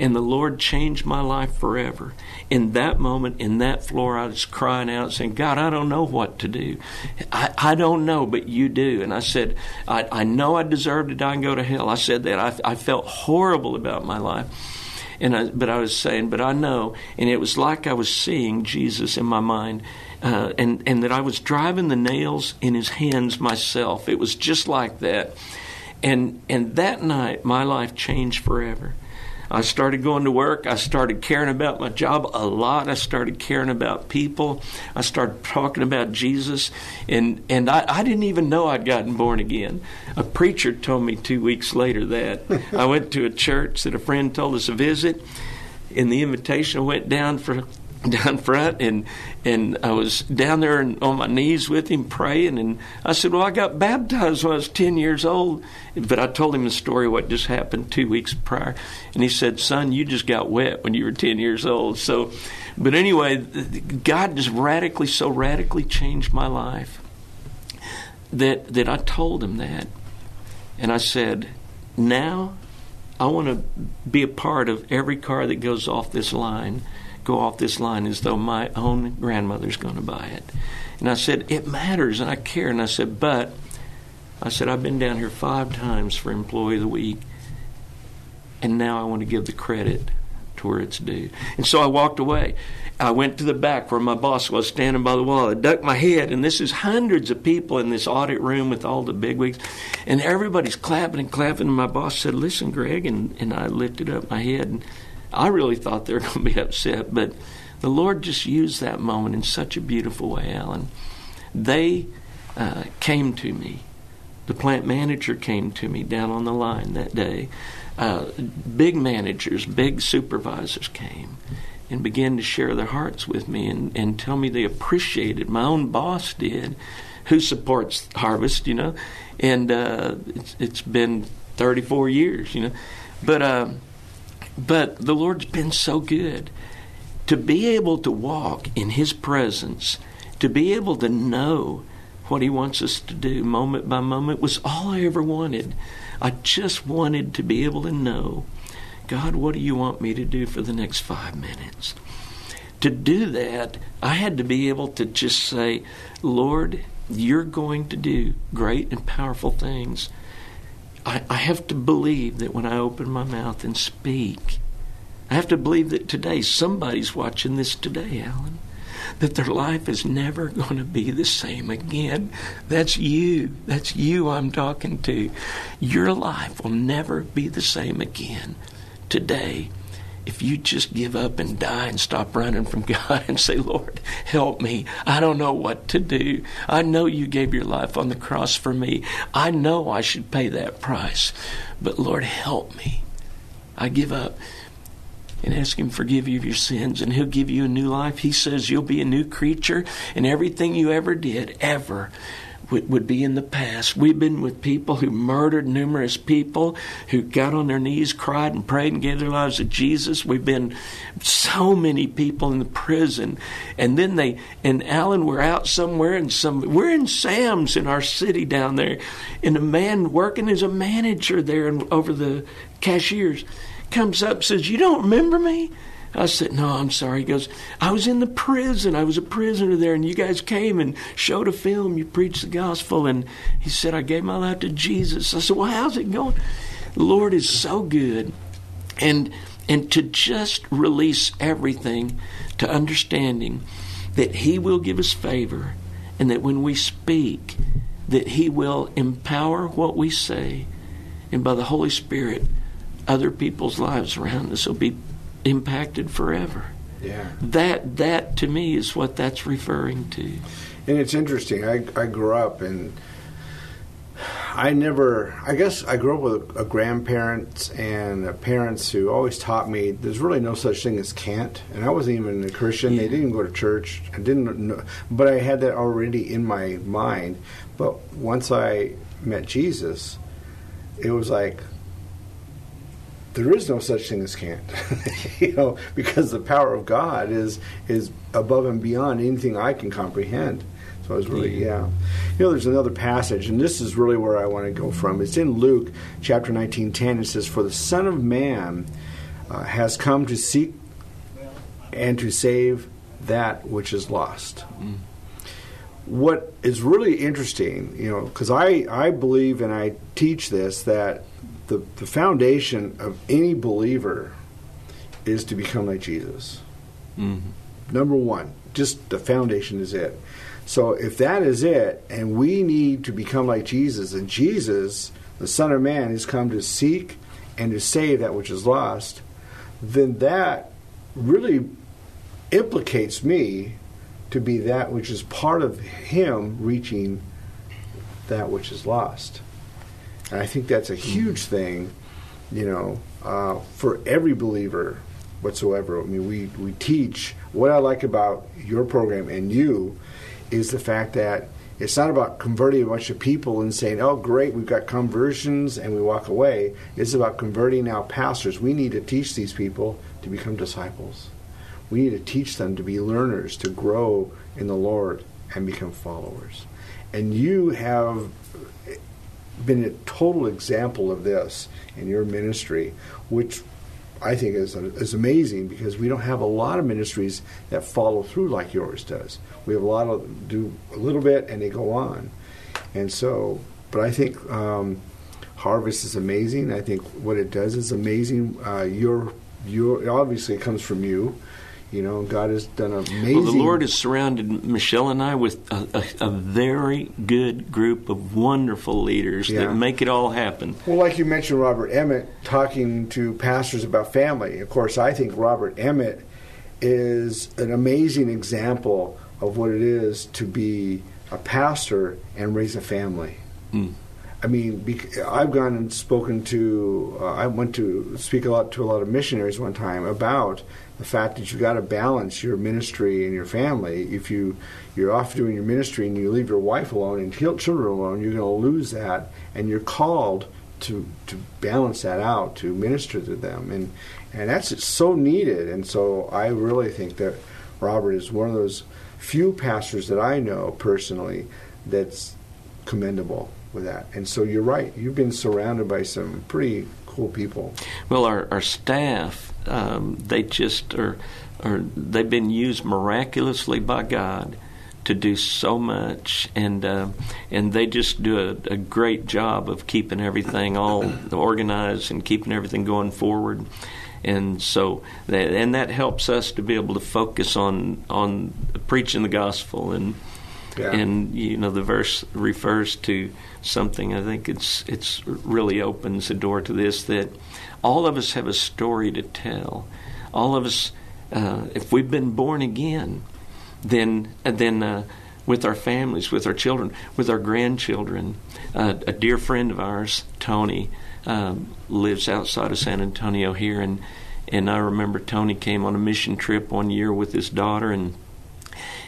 and the Lord changed my life forever. In that moment, in that floor, I was crying out, saying, God, I don't know what to do. I, I don't know, but you do. And I said, I, I know I deserve to die and go to hell. I said that. I, I felt horrible about my life. And I, but I was saying, but I know, and it was like I was seeing Jesus in my mind, uh, and and that I was driving the nails in His hands myself. It was just like that, and and that night my life changed forever. I started going to work. I started caring about my job a lot. I started caring about people. I started talking about Jesus. And, and I, I didn't even know I'd gotten born again. A preacher told me two weeks later that. <laughs> I went to a church that a friend told us to visit. And the invitation went down for <laughs> down front and and I was down there and on my knees with him praying and I said, Well I got baptized when I was ten years old but I told him the story what just happened two weeks prior and he said, Son, you just got wet when you were ten years old. So but anyway, God just radically so radically changed my life that that I told him that. And I said, Now I want to be a part of every car that goes off this line go off this line as though my own grandmother's going to buy it. And I said, It matters and I care. And I said, But I said, I've been down here five times for Employee of the Week, and now I want to give the credit to where it's due. And so I walked away. I went to the back where my boss was standing by the wall. I ducked my head, and this is hundreds of people in this audit room with all the bigwigs, and everybody's clapping and clapping. And my boss said, "Listen, Greg," and, and I lifted up my head, and I really thought they were <laughs> going to be upset, but the Lord just used that moment in such a beautiful way, Alan. They uh, came to me. The plant manager came to me down on the line that day. Uh, big managers, big supervisors came and began to share their hearts with me and, and tell me they appreciated. My own boss did, who supports Harvest, you know, and uh, it's, it's been 34 years, you know. But uh, but the Lord's been so good. To be able to walk in His presence, to be able to know what He wants us to do moment by moment was all I ever wanted. I just wanted to be able to know God, what do you want me to do for the next five minutes? To do that, I had to be able to just say, Lord, you're going to do great and powerful things. I, I have to believe that when I open my mouth and speak, I have to believe that today somebody's watching this today, Alan, that their life is never going to be the same again. That's you. That's you I'm talking to. Your life will never be the same again today if you just give up and die and stop running from <laughs> God and say, Lord, help me. I don't know what to do. I know you gave your life on the cross for me. I know I should pay that price. But Lord, help me. I give up and ask Him forgive you of your sins, and He'll give you a new life. He says you'll be a new creature, and everything you ever did, ever, would, be in the past. We've been with people who murdered numerous people, who got on their knees, cried, and prayed, and gave their lives to Jesus. We've been so many people in the prison, and then they and Alan, we're out somewhere, and some we're in Sam's in our city down there, and a man working as a manager there and over the cashiers comes up says, "You don't remember me?" I said, No, I'm sorry. He goes, I was in the prison. I was a prisoner there, and you guys came and showed a film. You preached the gospel. And he said, I gave my life to Jesus. I said, Well, how's it going? The Lord is so good. And and to just release everything to understanding that He will give us favor and that when we speak, that He will empower what we say, and by the Holy Spirit, other people's lives around us will be impacted forever. Yeah. That that to me is what that's referring to. And it's interesting. I I grew up and I never, I guess I grew up with a, a grandparents and uh, parents who always taught me there's really no such thing as can't. And I wasn't even a Christian. They didn't go to church. I didn't know, but I had that already in my mind. But once I met Jesus, it was like, there is no such thing as can't, <laughs> you know, because the power of God is is above and beyond anything I can comprehend. So I was really, yeah. You know, there's another passage, and this is really where I want to go from. It's in Luke chapter 19, 10. It says, For the Son of Man uh, has come to seek and to save that which is lost. Mm. What is really interesting, you know, because I, I believe and I teach this that the, the foundation of any believer is to become like Jesus. Mm-hmm. Number one, just the foundation is it. So if that is it, and we need to become like Jesus, and Jesus, the Son of Man, has come to seek and to save that which is lost, then that really implicates me to be that which is part of Him reaching that which is lost. And I think that's a huge thing, you know, uh, for every believer whatsoever. I mean, we, we teach what I like about your program and you is the fact that it's not about converting a bunch of people and saying, oh, great, we've got conversions and we walk away. It's about converting our pastors. We need to teach these people to become disciples. We need to teach them to be learners, to grow in the Lord and become followers. And you have been a total example of this in your ministry, which I think is, is amazing because we don't have a lot of ministries that follow through like yours does. We have a lot of do a little bit and they go on, and so. But I think um, Harvest is amazing. I think what it does is amazing. Uh, your your obviously it comes from you. You know, God has done amazing. Well, the Lord has surrounded Michelle and I with a, a, a very good group of wonderful leaders yeah. that make it all happen. Well, like you mentioned, Robert Emmett talking to pastors about family. Of course, I think Robert Emmett is an amazing example of what it is to be a pastor and raise a family. Mm. I mean, I've gone and spoken to. Uh, I went to speak a lot to a lot of missionaries one time about the fact that you got to balance your ministry and your family. If you you're off doing your ministry and you leave your wife alone and children alone, you're going to lose that, and you're called to to balance that out to minister to them, and and that's so needed. And so I really think that Robert is one of those few pastors that I know personally that's commendable with that. And so you're right. You've been surrounded by some pretty cool people. Well, our, our staff, um, they just are, are, they've been used miraculously by God to do so much, and uh, and they just do a, a, great job of keeping everything all organized and keeping everything going forward. And so, that, and that helps us to be able to focus on on preaching the gospel and yeah. and you know the verse refers to something. I think it's it's really opens the door to this that all of us have a story to tell. All of us, uh, if we've been born again, then then uh, with our families, with our children, with our grandchildren. Uh, a dear friend of ours, Tony, um, lives outside of San Antonio here, and and I remember Tony came on a mission trip one year with his daughter and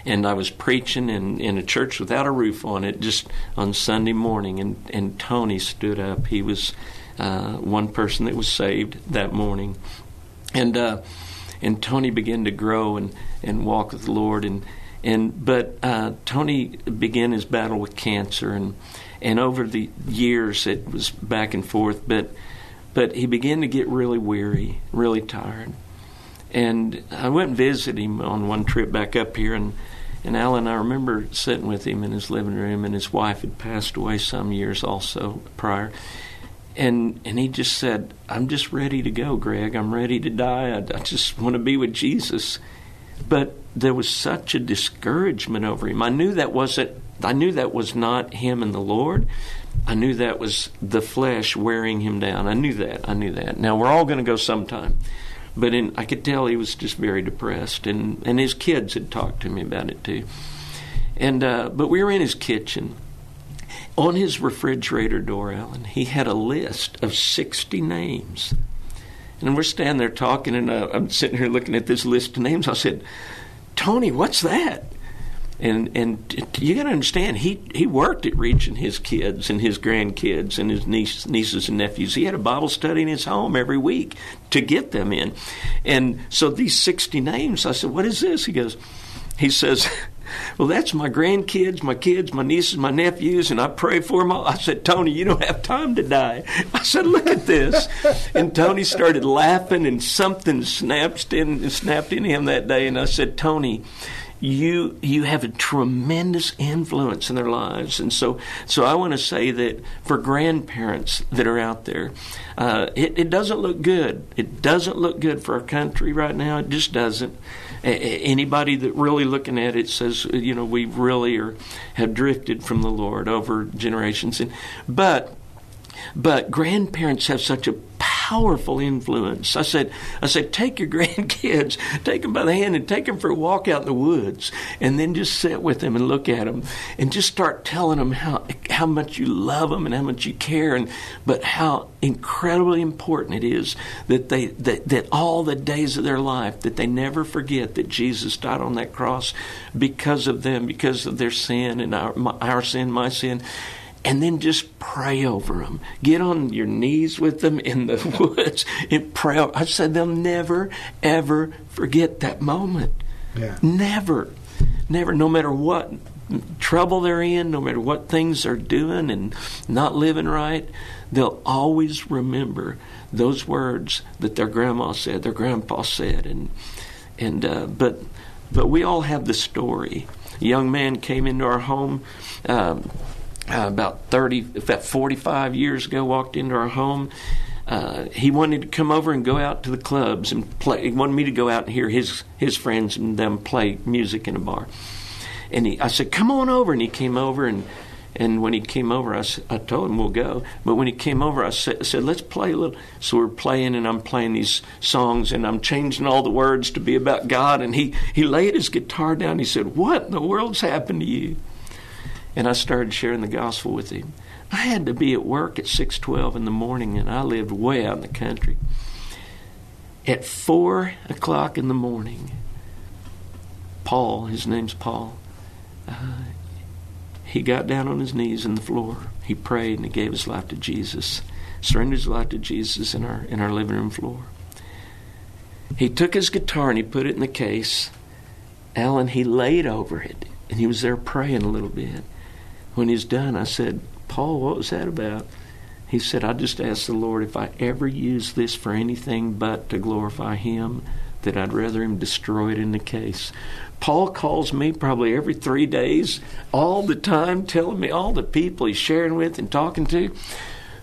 and I was preaching in, in a church without a roof on it just on Sunday morning, and, and Tony stood up. He was uh, one person that was saved that morning, and uh, and Tony began to grow and, and walk with the Lord, and and but uh, Tony began his battle with cancer, and and over the years it was back and forth, but but he began to get really weary, really tired. And I went and visited him on one trip back up here, and and Alan, I remember sitting with him in his living room, and his wife had passed away some years also prior. And and he just said, "I'm just ready to go, Greg. I'm ready to die. I, I just want to be with Jesus." But there was such a discouragement over him. I knew that wasn't. I knew that was not him and the Lord. I knew that was the flesh wearing him down. I knew that. I knew that. Now we're all going to go sometime. But in, I could tell he was just very depressed, and, and his kids had talked to me about it too. And uh, but we were in his kitchen, On his refrigerator door, Alan, he had a list of 60 names. And we're standing there talking, and uh, I'm sitting here looking at this list of names. I said, Tony, what's that? And and you got to understand, he he worked at reaching his kids and his grandkids and his niece, nieces and nephews. He had a Bible study in his home every week to get them in. And so these sixty names, I said, "What is this?" He goes, he says. <laughs> Well, that's my grandkids, my kids, my nieces, my nephews, and I pray for them all. I said, Tony, you don't have time to die. <laughs> I said, look at this. And Tony started laughing, and something snapped in, snapped in him that day. And I said, Tony, you you have a tremendous influence in their lives, and so so I want to say that for grandparents that are out there, uh, it, it doesn't look good. It doesn't look good for our country right now. It just doesn't. anybody that really looking at it says, you know, we really are have drifted from the Lord over generations, and but but grandparents have such a powerful influence. I said, I said, take your <laughs> grandkids, take them by the hand and take them for a walk out in the woods, and then just sit with them and look at them, and just start telling them how how much you love them and how much you care, and but how incredibly important it is that they that, that all the days of their life that they never forget that Jesus died on that cross because of them, because of their sin and our my, our sin, my sin and then just pray over them. Get on your knees with them in the <laughs> woods and pray. I said they'll never, ever forget that moment. Yeah. Never, never, no matter what trouble they're in, no matter what things they're doing and not living right, they'll always remember those words that their grandma said, their grandpa said, and and uh, but but we all have the story. A young man came into our home. Um, uh, about 30, about 45 years ago, walked into our home. Uh, he wanted to come over and go out to the clubs and play. He wanted me to go out and hear his his friends and them play music in a bar. And he, I said, "Come on over." And he came over, and and when he came over, I, I told him we'll go. But when he came over, I said, said, "Let's play a little." So we're playing, and I'm playing these songs, and I'm changing all the words to be about God. And he he laid his guitar down. He said, "What in the world's happened to you?" And I started sharing the gospel with him. I had to be at work at 6:12 in the morning, and I lived way out in the country. At four o'clock in the morning, Paul, his name's Paul, uh, he got down on his knees in the floor. He prayed and he gave his life to Jesus, surrendered his life to Jesus in our in our living room floor. He took his guitar and he put it in the case. Alan, he laid over it and he was there praying a little bit when he's done, I said, Paul, what was that about? He said, I just asked the Lord if I ever use this for anything but to glorify Him, that I'd rather Him destroy it in the case. Paul calls me probably every three days, all the time, telling me all the people he's sharing with and talking to.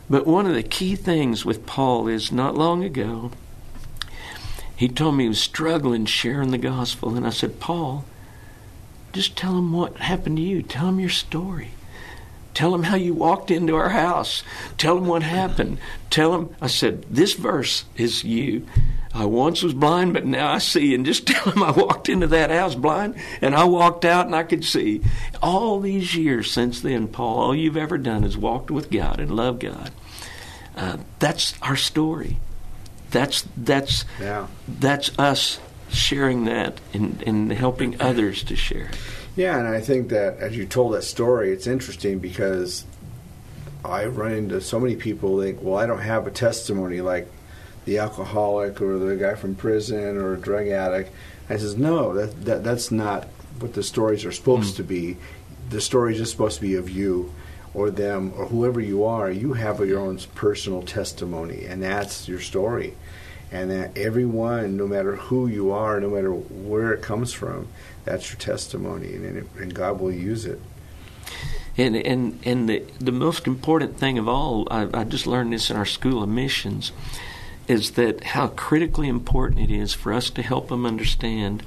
But one of the key things with Paul is not long ago, he told me he was struggling sharing the gospel. And I said, Paul, just tell him what happened to you. Tell him your story. Tell him how you walked into our house. Tell him what happened. Tell him, I said, this verse is you. I once was blind, but now I see. And just <laughs> tell him I walked into that house blind and I walked out and I could see. All these years since then, Paul, all you've ever done is walked with God and love God. Uh, that's our story. That's that's yeah. that's us sharing that and, and helping others to share. Yeah, and I think that as you told that story, it's interesting because I run into so many people think, well, I don't have a testimony like the alcoholic or the guy from prison or a drug addict. I says, no, that, that that's not what the stories are supposed mm. to be. The story is just supposed to be of you or them or whoever you are. You have your own personal testimony, and that's your story. And that everyone, no matter who you are, no matter where it comes from, that's your testimony, and, it, and God will use it. And and and the the most important thing of all, I, I just learned this in our school of missions, is that how critically important it is for us to help them understand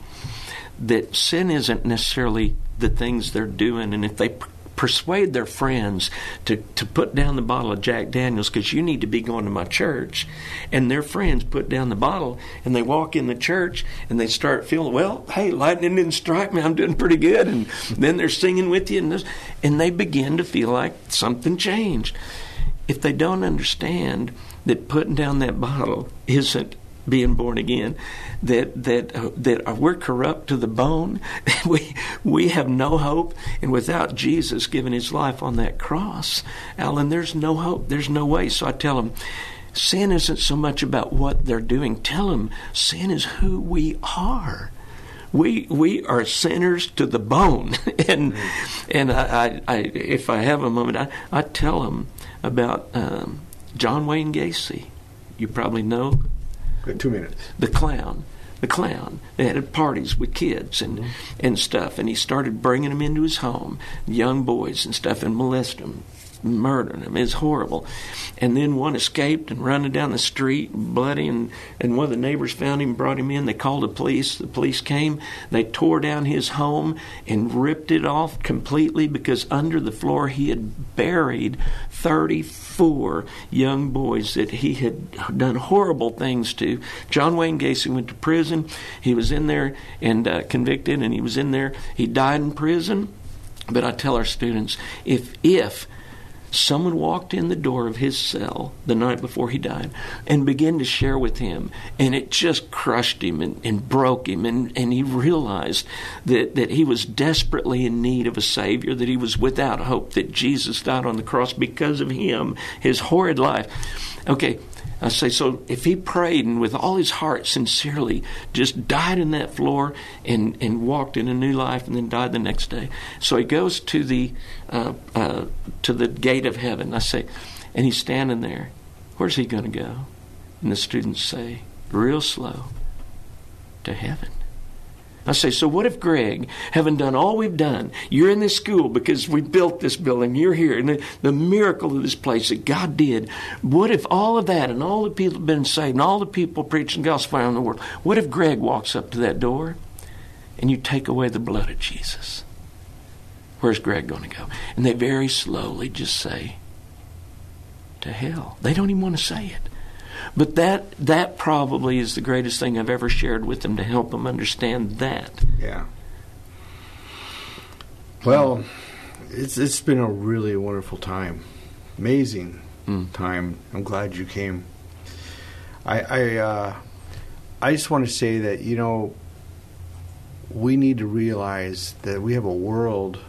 that sin isn't necessarily the things they're doing, and if they persuade their friends to, to put down the bottle of Jack Daniels because you need to be going to my church. And their friends put down the bottle and they walk in the church and they start feeling, well, hey, lightning didn't strike me. I'm doing pretty good. And then they're singing with you and, this, and they begin to feel like something changed. If they don't understand that putting down that bottle isn't being born again, that that that we're corrupt to the bone. <laughs> we we have no hope, and without Jesus giving His life on that cross, Alan, there's no hope. There's no way. So I tell them. Sin isn't so much about what they're doing. Tell them sin is who we are we we are sinners to the bone, <laughs> and and I, I, I, if I have a moment, I, I tell them about um, John Wayne Gacy. You probably know two minutes. The clown. The clown. They had parties with kids and mm-hmm. and stuff, and he started bringing them into his home, young boys and stuff, and molest them, murdering him. It was horrible. And then one escaped and running down the street, bloody, and, and one of the neighbors found him, brought him in. They called the police. The police came. They tore down his home and ripped it off completely because under the floor he had buried 34 young boys that he had done horrible things to. John Wayne Gacy went to prison. He was in there and uh, convicted, and he was in there. He died in prison. But I tell our students if if someone walked in the door of his cell the night before he died and began to share with him. And it just crushed him and, and broke him. And, and he realized that, that he was desperately in need of a Savior, that he was without hope, that Jesus died on the cross because of him, his horrid life. Okay, I say, so if he prayed and with all his heart sincerely just died in that floor and, and walked in a new life and then died the next day. So he goes to the, uh, uh, to the gate of heaven. I say, and he's standing there. Where's he going to go? And the students say, real slow, to heaven. I say, so what if Greg, having done all we've done, you're in this school because we built this building, you're here, and the, the, miracle of this place that God did, what if all of that and all the people have been saved and all the people preaching gospel around the world, what if Greg walks up to that door and you take away the blood of Jesus? Where's Greg going to go? And they very slowly just say, to hell. They don't even want to say it. But that that probably is the greatest thing I've ever shared with them to help them understand that. Yeah. Well, it's it's been a really wonderful time, amazing mm. time. I'm glad you came. I I uh, I just want to say that you know we need to realize that we have a world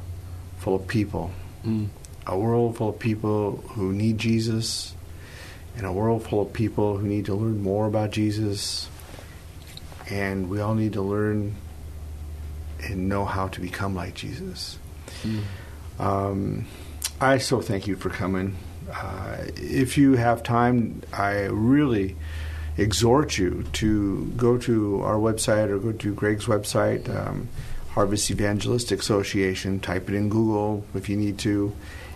full of people, mm. a world full of people who need Jesus, in a world full of people who need to learn more about Jesus, and we all need to learn and know how to become like Jesus. Mm. Um, I so thank you for coming. Uh, if you have time, I really exhort you to go to our website or go to Greg's website, um, Harvest Evangelistic Association. Type it in Google if you need to,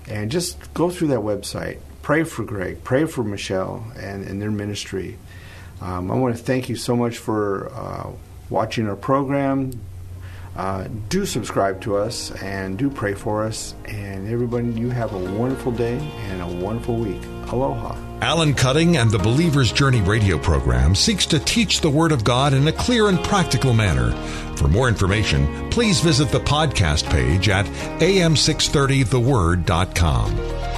and just go through that website pray for Greg, pray for Michelle and, and their ministry. Um, I want to thank you so much for uh, watching our program. Uh, do subscribe to us and do pray for us. And everybody, you have a wonderful day and a wonderful week. Aloha. Alan Cutting and the Believer's Journey radio program seeks to teach the Word of God in a clear and practical manner. For more information, please visit the podcast page at am630theword.com.